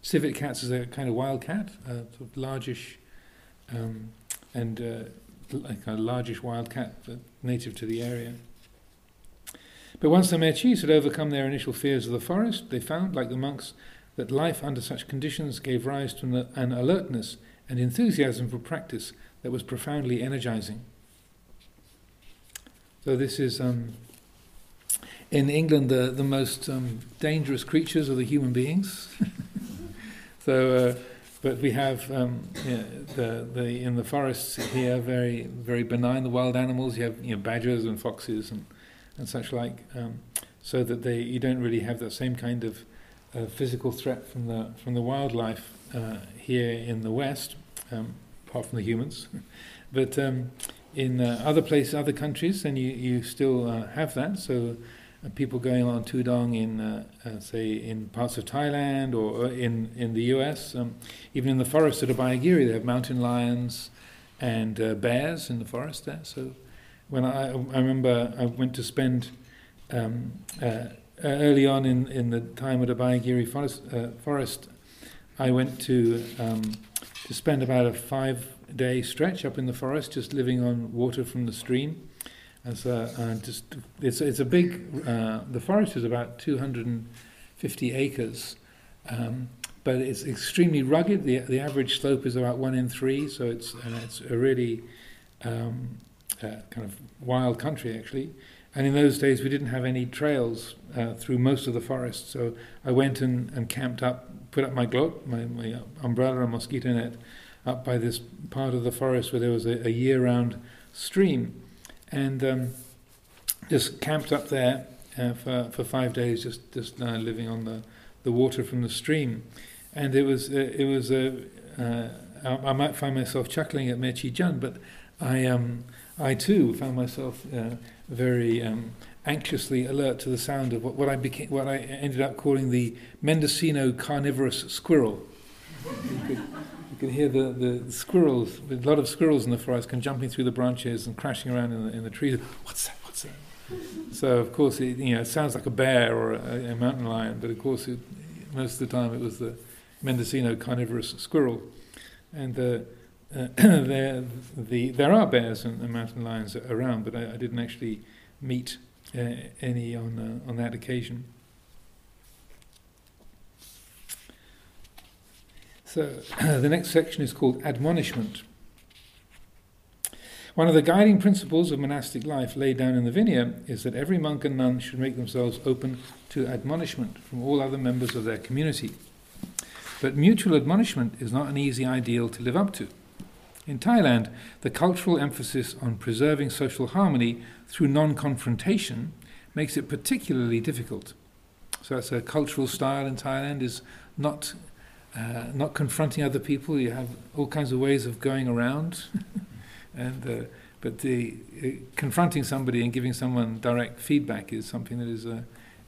Civet cats is a kind of wild cat, a sort of largish um, and uh, like a largish wildcat native to the area. But once the Mechis had overcome their initial fears of the forest, they found, like the monks, that life under such conditions gave rise to an alertness and enthusiasm for practice that was profoundly energizing. So, this is um, in England the, the most um, dangerous creatures are the human beings. [LAUGHS] so, uh, but we have um, the, the, in the forests here very, very benign, the wild animals. You have you know, badgers and foxes and and such like, um, so that they you don't really have that same kind of uh, physical threat from the from the wildlife uh, here in the West, um, apart from the humans. [LAUGHS] but um, in uh, other places, other countries, then you you still uh, have that. So. Uh, people going on tudong in, uh, say, in parts of Thailand or in in the U.S., um, even in the forest at Abhayagiri, they have mountain lions and bears in the forest there. So when I, I remember I went to spend um, uh, early on in, in the time at Abhayagiri forest, uh, forest I went to um, to spend about a five day stretch up in the forest, just living on water from the stream. As a, uh, just it's it's a big uh, the forest is about 250 acres. Um, but it's extremely rugged. The, the average slope is about one in three, so it's and it's a really um, uh, kind of wild country actually. And in those days, we didn't have any trails uh, through most of the forest. So I went and, and camped up, put up my glot, my, my umbrella and mosquito net, up by this part of the forest where there was a, a year round stream. And um, just camped up there uh, for, for five days, just, just uh, living on the, the water from the stream. And it was, uh, it was a, uh, I, might find myself chuckling at Mechi Jan, but I, um, I too found myself uh, very um, anxiously alert to the sound of what, what I became, what I ended up calling the Mendocino carnivorous squirrel. [LAUGHS] could, hear the, the squirrels, a lot of squirrels in the forest, come jumping through the branches and crashing around in the, in the trees. What's that? What's that? So of course, it, you know, it sounds like a bear or a, a mountain lion, but of course, it, most of the time it was the Mendocino carnivorous squirrel, and uh, uh, [CLEARS THROAT] there, the, there are bears and, and, mountain lions around, but I, I didn't actually meet uh, any on, uh, on that occasion. So [CLEARS THROAT] the next section is called admonishment. One of the guiding principles of monastic life laid down in the Vinaya is that every monk and nun should make themselves open to admonishment from all other members of their community. But mutual admonishment is not an easy ideal to live up to. In Thailand, the cultural emphasis on preserving social harmony through non confrontation makes it particularly difficult. So that's a cultural style in Thailand is not uh, not confronting other people. You have all kinds of ways of going around, [LAUGHS] and uh, but the uh, confronting somebody and giving someone direct feedback is something that is uh,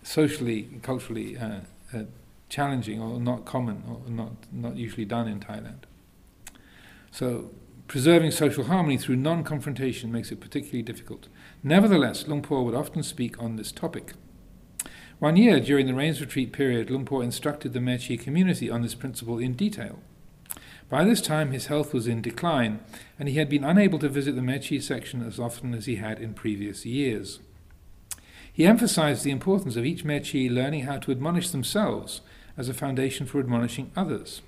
socially, culturally uh, uh, challenging or not common or not not usually done in Thailand. So Preserving social harmony through non confrontation makes it particularly difficult. Nevertheless, Luang Por would often speak on this topic. One year, during the rains retreat period, Luang Por instructed the Mechi community on this principle in detail. By this time, his health was in decline, and he had been unable to visit the Mechi section as often as he had in previous years. He emphasized the importance of each Mechi learning how to admonish themselves as a foundation for admonishing others.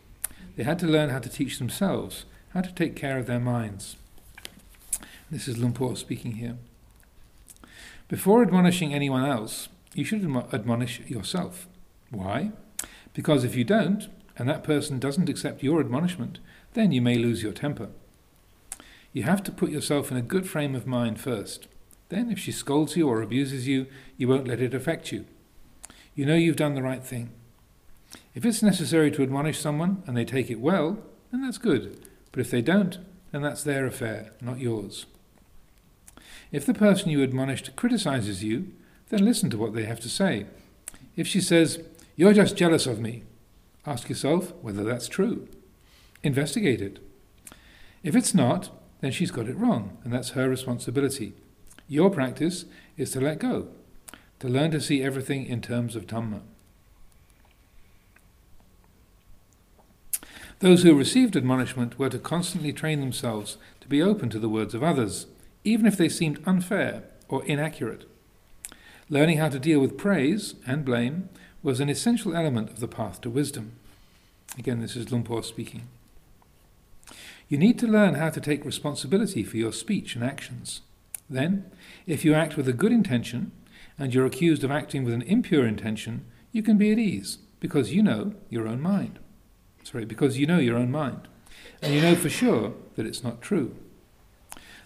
They had to learn how to teach themselves how to take care of their minds. This is Lumpur speaking here. Before admonishing anyone else, you should admonish yourself. Why? Because if you don't, and that person doesn't accept your admonishment, then you may lose your temper. You have to put yourself in a good frame of mind first. Then, if she scolds you or abuses you, you won't let it affect you. You know you've done the right thing. If it's necessary to admonish someone and they take it well, then that's good. But if they don't, then that's their affair, not yours. If the person you admonished criticizes you, then listen to what they have to say. If she says, You're just jealous of me, ask yourself whether that's true. Investigate it. If it's not, then she's got it wrong, and that's her responsibility. Your practice is to let go, to learn to see everything in terms of Dhamma. Those who received admonishment were to constantly train themselves to be open to the words of others, even if they seemed unfair or inaccurate. Learning how to deal with praise and blame was an essential element of the path to wisdom. Again, this is Lumpur speaking. You need to learn how to take responsibility for your speech and actions. Then, if you act with a good intention and you're accused of acting with an impure intention, you can be at ease because you know your own mind. Sorry, because you know your own mind. And you know for sure that it's not true.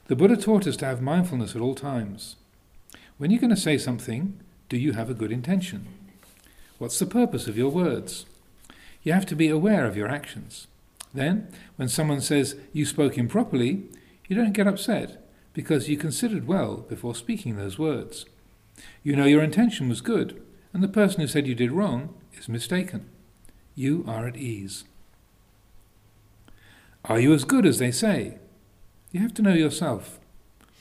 The Buddha taught us to have mindfulness at all times. When you're going to say something, do you have a good intention? What's the purpose of your words? You have to be aware of your actions. Then, when someone says you spoke improperly, you don't get upset because you considered well before speaking those words. You know your intention was good, and the person who said you did wrong is mistaken. You are at ease. Are you as good as they say? You have to know yourself.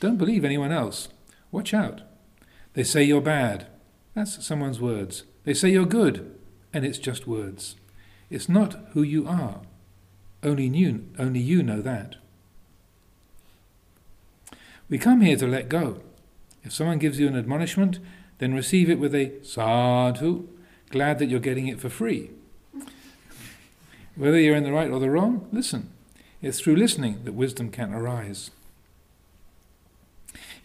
Don't believe anyone else. Watch out. They say you're bad. That's someone's words. They say you're good, and it's just words. It's not who you are. Only you, only you know that. We come here to let go. If someone gives you an admonishment, then receive it with a sadhu, glad that you're getting it for free. Whether you're in the right or the wrong, listen. It's through listening that wisdom can arise.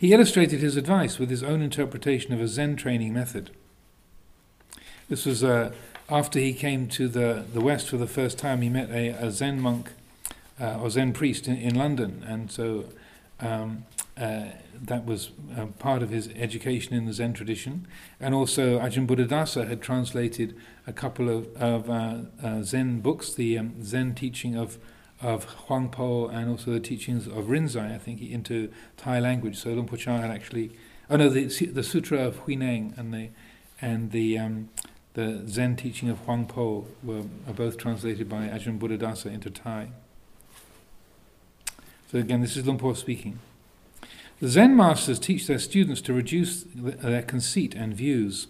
He illustrated his advice with his own interpretation of a Zen training method. This was uh, after he came to the, the West for the first time. He met a, a Zen monk uh, or Zen priest in, in London, and so um, uh, that was uh, part of his education in the Zen tradition. And also, Ajahn Buddhadasa had translated a couple of, of uh, uh, Zen books, the um, Zen teaching of of Huangpo and also the teachings of Rinzai, I think, into Thai language. So Luang Por Chah had actually, oh no, the, the Sutra of Huineng and the and the um, the Zen teaching of Huangpo were are both translated by Ajahn Buddhadasa into Thai. So again, this is Luang speaking. The Zen masters teach their students to reduce their conceit and views.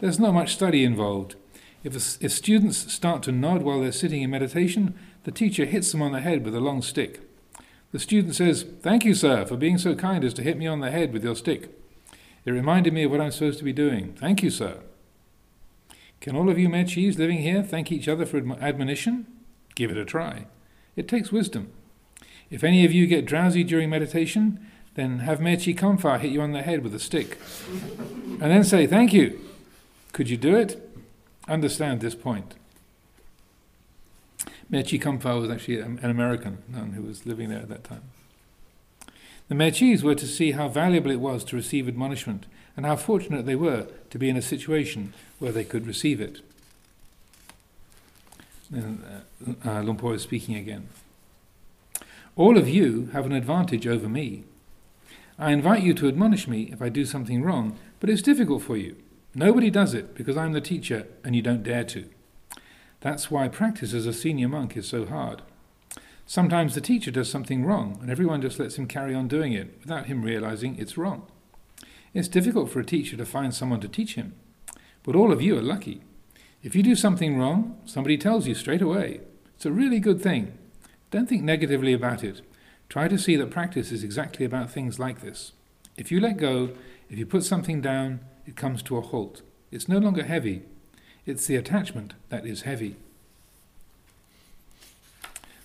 There's not much study involved. If, a, if students start to nod while they're sitting in meditation, the teacher hits them on the head with a long stick. The student says, Thank you, sir, for being so kind as to hit me on the head with your stick. It reminded me of what I'm supposed to be doing. Thank you, sir. Can all of you Mechis living here thank each other for admonition? Give it a try. It takes wisdom. If any of you get drowsy during meditation, then have Mechi Kamfa hit you on the head with a stick. And then say, Thank you. Could you do it? Understand this point. Mechi Kampa was actually an American nun who was living there at that time. The Mechis were to see how valuable it was to receive admonishment and how fortunate they were to be in a situation where they could receive it. And, uh, uh, Lumpur is speaking again. All of you have an advantage over me. I invite you to admonish me if I do something wrong, but it's difficult for you. Nobody does it because I'm the teacher and you don't dare to. That's why practice as a senior monk is so hard. Sometimes the teacher does something wrong and everyone just lets him carry on doing it without him realizing it's wrong. It's difficult for a teacher to find someone to teach him, but all of you are lucky. If you do something wrong, somebody tells you straight away. It's a really good thing. Don't think negatively about it. Try to see that practice is exactly about things like this. If you let go, if you put something down, it comes to a halt. It's no longer heavy, it's the attachment that is heavy.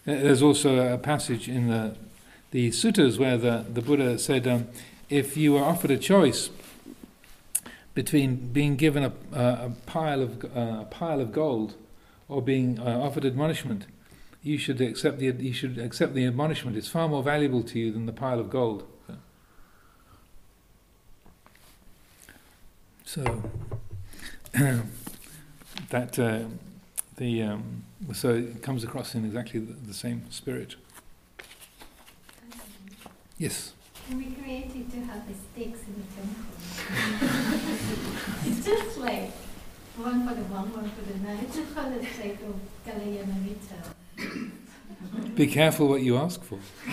There's also a passage in the the suttas where the, the Buddha said, um, if you were offered a choice between being given a, a, pile of uh, a pile of gold or being uh, offered admonishment, you should accept the you should accept the admonishment. It's far more valuable to you than the pile of gold. So [CLEARS THROAT] that uh, the um, so it comes across in exactly the, the same spirit. Yes. We created to have the sticks in the temple. [LAUGHS] it's just like one for the one, one for the night, [LAUGHS] for the sake of. Be careful what you ask for. [LAUGHS]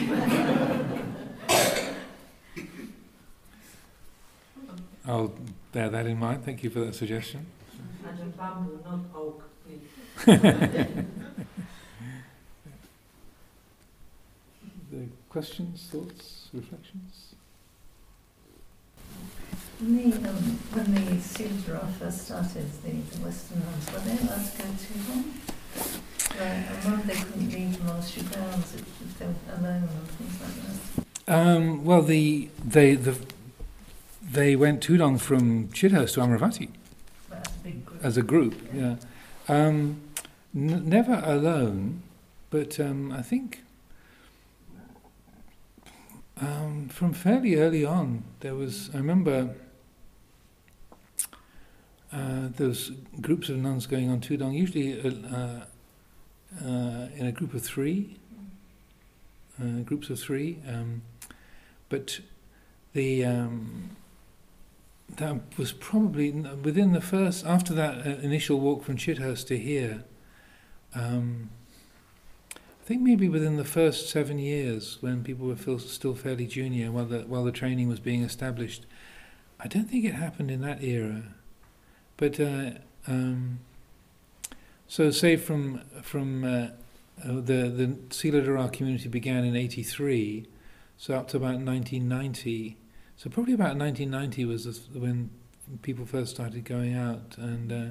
I'll bear that in mind. Thank you for that suggestion. And bamboo, not oak, please. [LAUGHS] the questions, thoughts, reflections? When the, um, when the Sudra first started, the, the Western nuns, were they allowed to go too long? Right, and one they couldn't leave monastery grounds if if they were alone and things like that. Um, well, the they the they went tudong from Chithurst to Amaravati But as a group. as a group. Yeah, um, n- never alone, but um, I think um, from fairly early on there was. I remember. Uh, was groups of nuns going on Tudong, usually uh, uh, in a group of three, uh, groups of three. Um, but the um, that was probably within the first after that uh, initial walk from Chithurst to here. Um, I think maybe within the first seven years, when people were still fairly junior, while the while the training was being established, I don't think it happened in that era. But uh, um, so, say from from uh, uh, the the Siladhara community began in '83, so up to about 1990. So probably about 1990 was when people first started going out, and uh,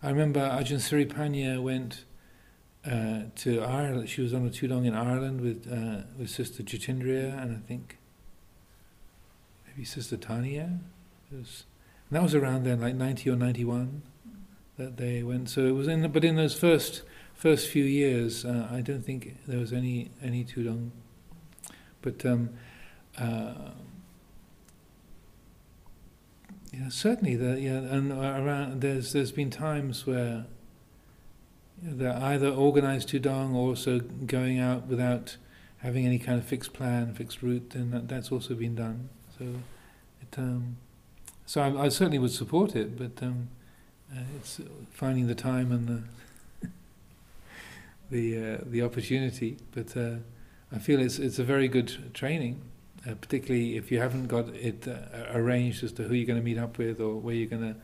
I remember Ajahn Siripanya went uh, to Ireland. She was on a tudong in Ireland with uh, with Sister Jitindriya and I think maybe Sister Tania. Was, that was around then, like 90 or 91, that they went. So it was in, the, but in those first first few years, uh, I don't think there was any any tudong. But um, uh, yeah, certainly, the, yeah, and around there's there's been times where they're either organised tudong or also going out without having any kind of fixed plan, fixed route, and that, that's also been done. So, it, um, so I, I certainly would support it, but um, uh, it's finding the time and the [LAUGHS] the uh, the opportunity. But uh, I feel it's it's a very good training, uh, particularly if you haven't got it uh, arranged as to who you're going to meet up with or where you're going to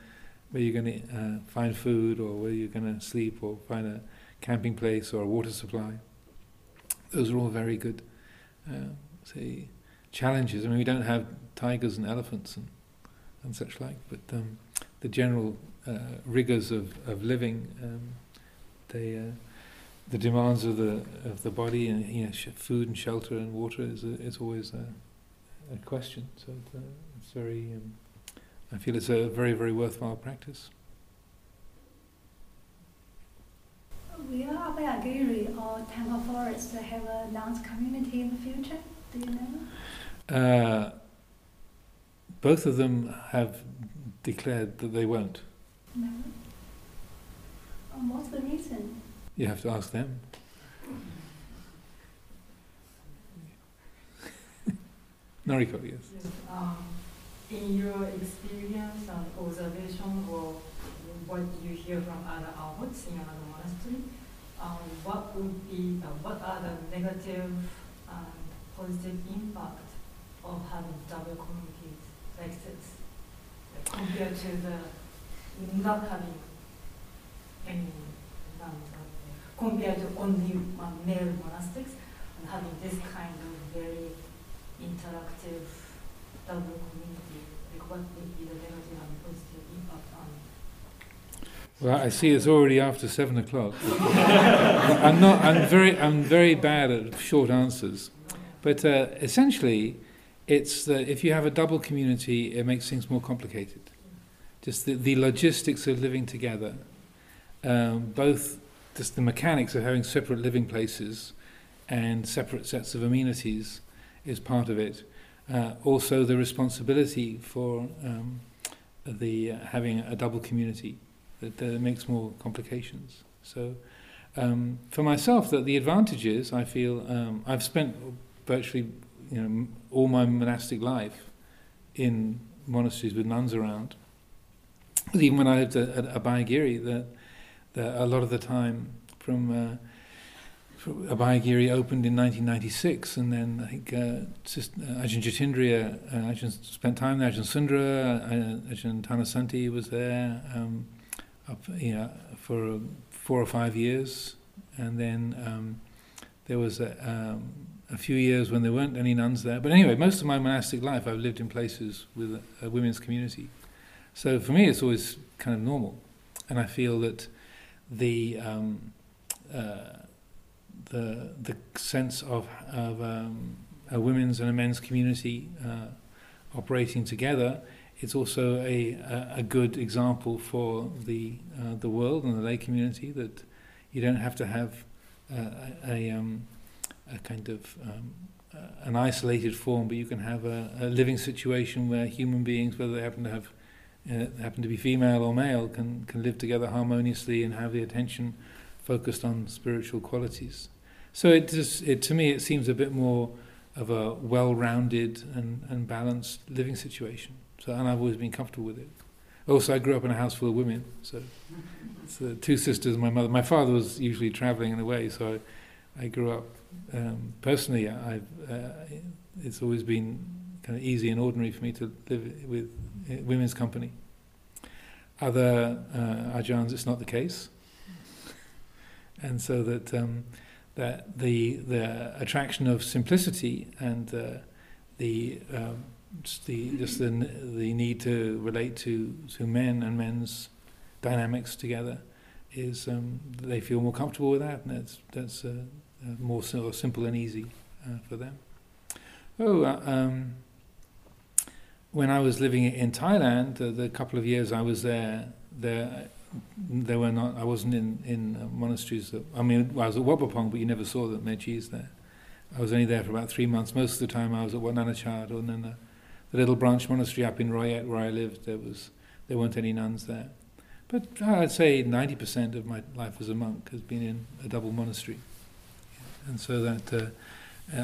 where you're going to uh, find food or where you're going to sleep or find a camping place or a water supply. Those are all very good, uh, say, challenges. I mean, we don't have tigers and elephants and, and such like, but um, the general uh, rigors of, of living, um, they, uh, the demands of the of the body and you know, sh- food and shelter and water is a, is always a, a question. So uh, it's very. Um, I feel it's a very, very worthwhile practice. Will Abhayagiri or Temple Forest have a nuns community in the future? Do you know? Uh, both of them have declared that they won't. No. Um, what's the reason? You have to ask them. Noriko, yes. Yes, um, in your experience and observation or what you hear from other abbots in other monastery, um, what would be, uh, what are the negative and positive impact of having double communities like this, compared to the not having any out there, compared to only uh, male monastics and having this kind of very interactive double community, like what be the negative and positive impact on Well, I see it's already after seven o'clock. I'm not. I'm very. I'm very bad at short answers, But uh, essentially, it's that if you have a double community, it makes things more complicated. Just the, the logistics of living together, um, both just the mechanics of having separate living places and separate sets of amenities is part of it. Uh, also, the responsibility for um, the uh, having a double community that uh, makes more complications. So, um, for myself, that the advantages I feel um, I've spent virtually you know all my monastic life in monasteries with nuns around. Even when I lived at, at Abhayagiri, that, that a lot of the time from uh, Abhayagiri opened in 1996, and then I think uh, uh, Ajahn Jitindriya, uh, Ajahn spent time there, Ajahn Sundara, uh, Ajahn Thanasanti was there um, up, for four or five years, and then um, there was a, um, a, few years when there weren't any nuns there. But anyway, most of my monastic life I've lived in places with a, a women's community. So for me, it's always kind of normal, and I feel that the um, uh, the the sense of of um, a women's and a men's community uh, operating together. It's also a, a, a good example for the uh, the world and the lay community that you don't have to have uh, a, a, um, a kind of um, an isolated form, but you can have a, a living situation where human beings, whether they happen to have uh, happen to be female or male, can can live together harmoniously and have the attention focused on spiritual qualities. So it just, it, to me, it seems a bit more of a well-rounded and, and balanced living situation. So, and I've always been comfortable with it. Also, I grew up in a house full of women, so uh, two sisters and my mother. My father was usually traveling in a way, so I, I grew up. Um, personally, I've, uh, it's always been kind of easy and ordinary for me to live with uh, women's company. Other uh, ajahns, it's not the case, and so that. Um, that the the attraction of simplicity and uh, the um, just the just the the need to relate to to men and men's dynamics together is um, they feel more comfortable with that, and that's that's uh, uh, more sort of simple and easy uh, for them. Oh, uh, um, when I was living in Thailand, the couple of years I was there, there they were not. I wasn't in in uh, monasteries. That, I mean, I was at Wat but you never saw the Mechis there. I was only there for about three months. Most of the time, I was at Wat Nanachat, and then the, the little branch monastery up in Roi Et where I lived. There was there weren't any nuns there, but I'd say ninety percent of my life as a monk has been in a double monastery, and so that uh,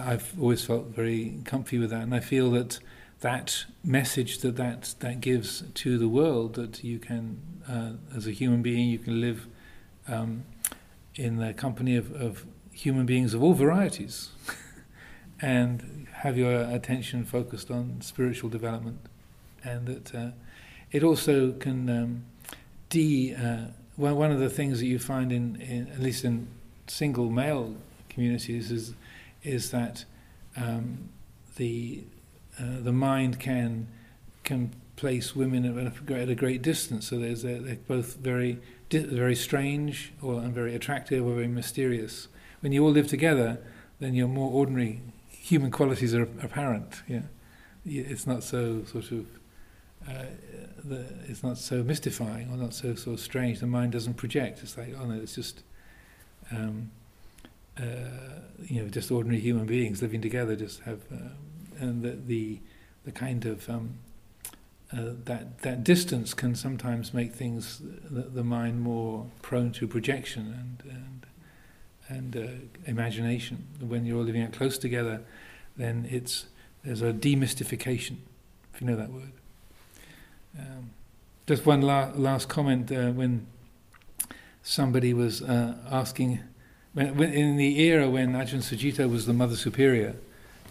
I've always felt very comfy with that, and I feel that that message that that, that gives to the world that you can, uh, as a human being, you can live um, in the company of, of human beings of all varieties [LAUGHS] and have your attention focused on spiritual development. And that uh, it also can um, de. Uh, well, one of the things that you find in, in at least in single male communities is is that um, the uh, the mind can can place women at a, at a great distance. So there's they're both very very strange or and very attractive or very mysterious. When you all live together, then your more ordinary human qualities are apparent. Yeah, it's not so sort of. Uh, the, it's not so mystifying or not so sort of strange. The mind doesn't project. It's like, oh no, it's just, um, uh, you know, just ordinary human beings living together. Just have uh, and the the, the kind of um, uh, that that distance can sometimes make things the, the mind more prone to projection and and and uh, imagination. When you're living out close together, then it's there's a demystification, if you know that word. Um, just one la- last comment uh, when somebody was uh, asking, when, when, in the era when Ajahn Sucitto was the Mother Superior,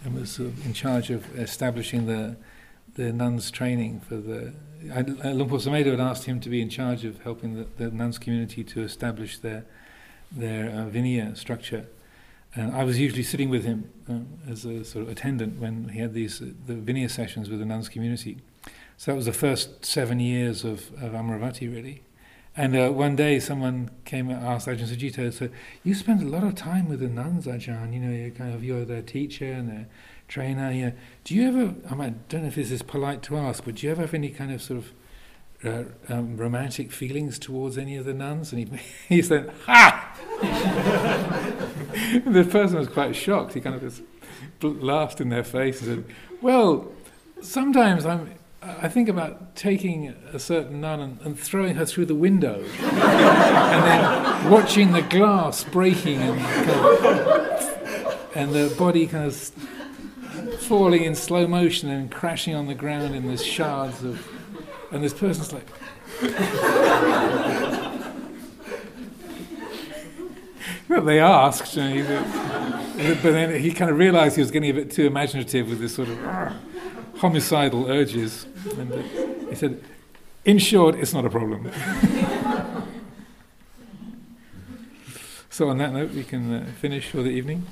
and was sort of in charge of establishing the the nuns training for the. Por Sumedho had asked him to be in charge of helping the, the nuns community to establish their their uh, Vinaya structure. And I was usually sitting with him um, as a sort of attendant when he had these uh, the Vinaya sessions with the nuns community. So that was the first seven years of, of Amaravati, really. And uh, one day, someone came and asked Ajahn Sucitto, "So you spend a lot of time with the nuns, Ajahn. You know, you're kind of you're their teacher and their trainer. Know, do you ever? I, mean, I don't know if this is polite to ask, but do you ever have any kind of sort of uh, um, romantic feelings towards any of the nuns?" And he [LAUGHS] he said, "Ha!" [LAUGHS] the person was quite shocked. He kind of just laughed in their face and said, "Well, sometimes I'm." I think about taking a certain nun and, and throwing her through the window, [LAUGHS] and then watching the glass breaking and, kind of, and the body kind of falling in slow motion and crashing on the ground in the shards of, and this person's like. well, they asked, you know, but then he kind of realised he was getting a bit too imaginative with this sort of homicidal urges. And he said, in short, it's not a problem. [LAUGHS] so, on that note, we can uh, finish for the evening.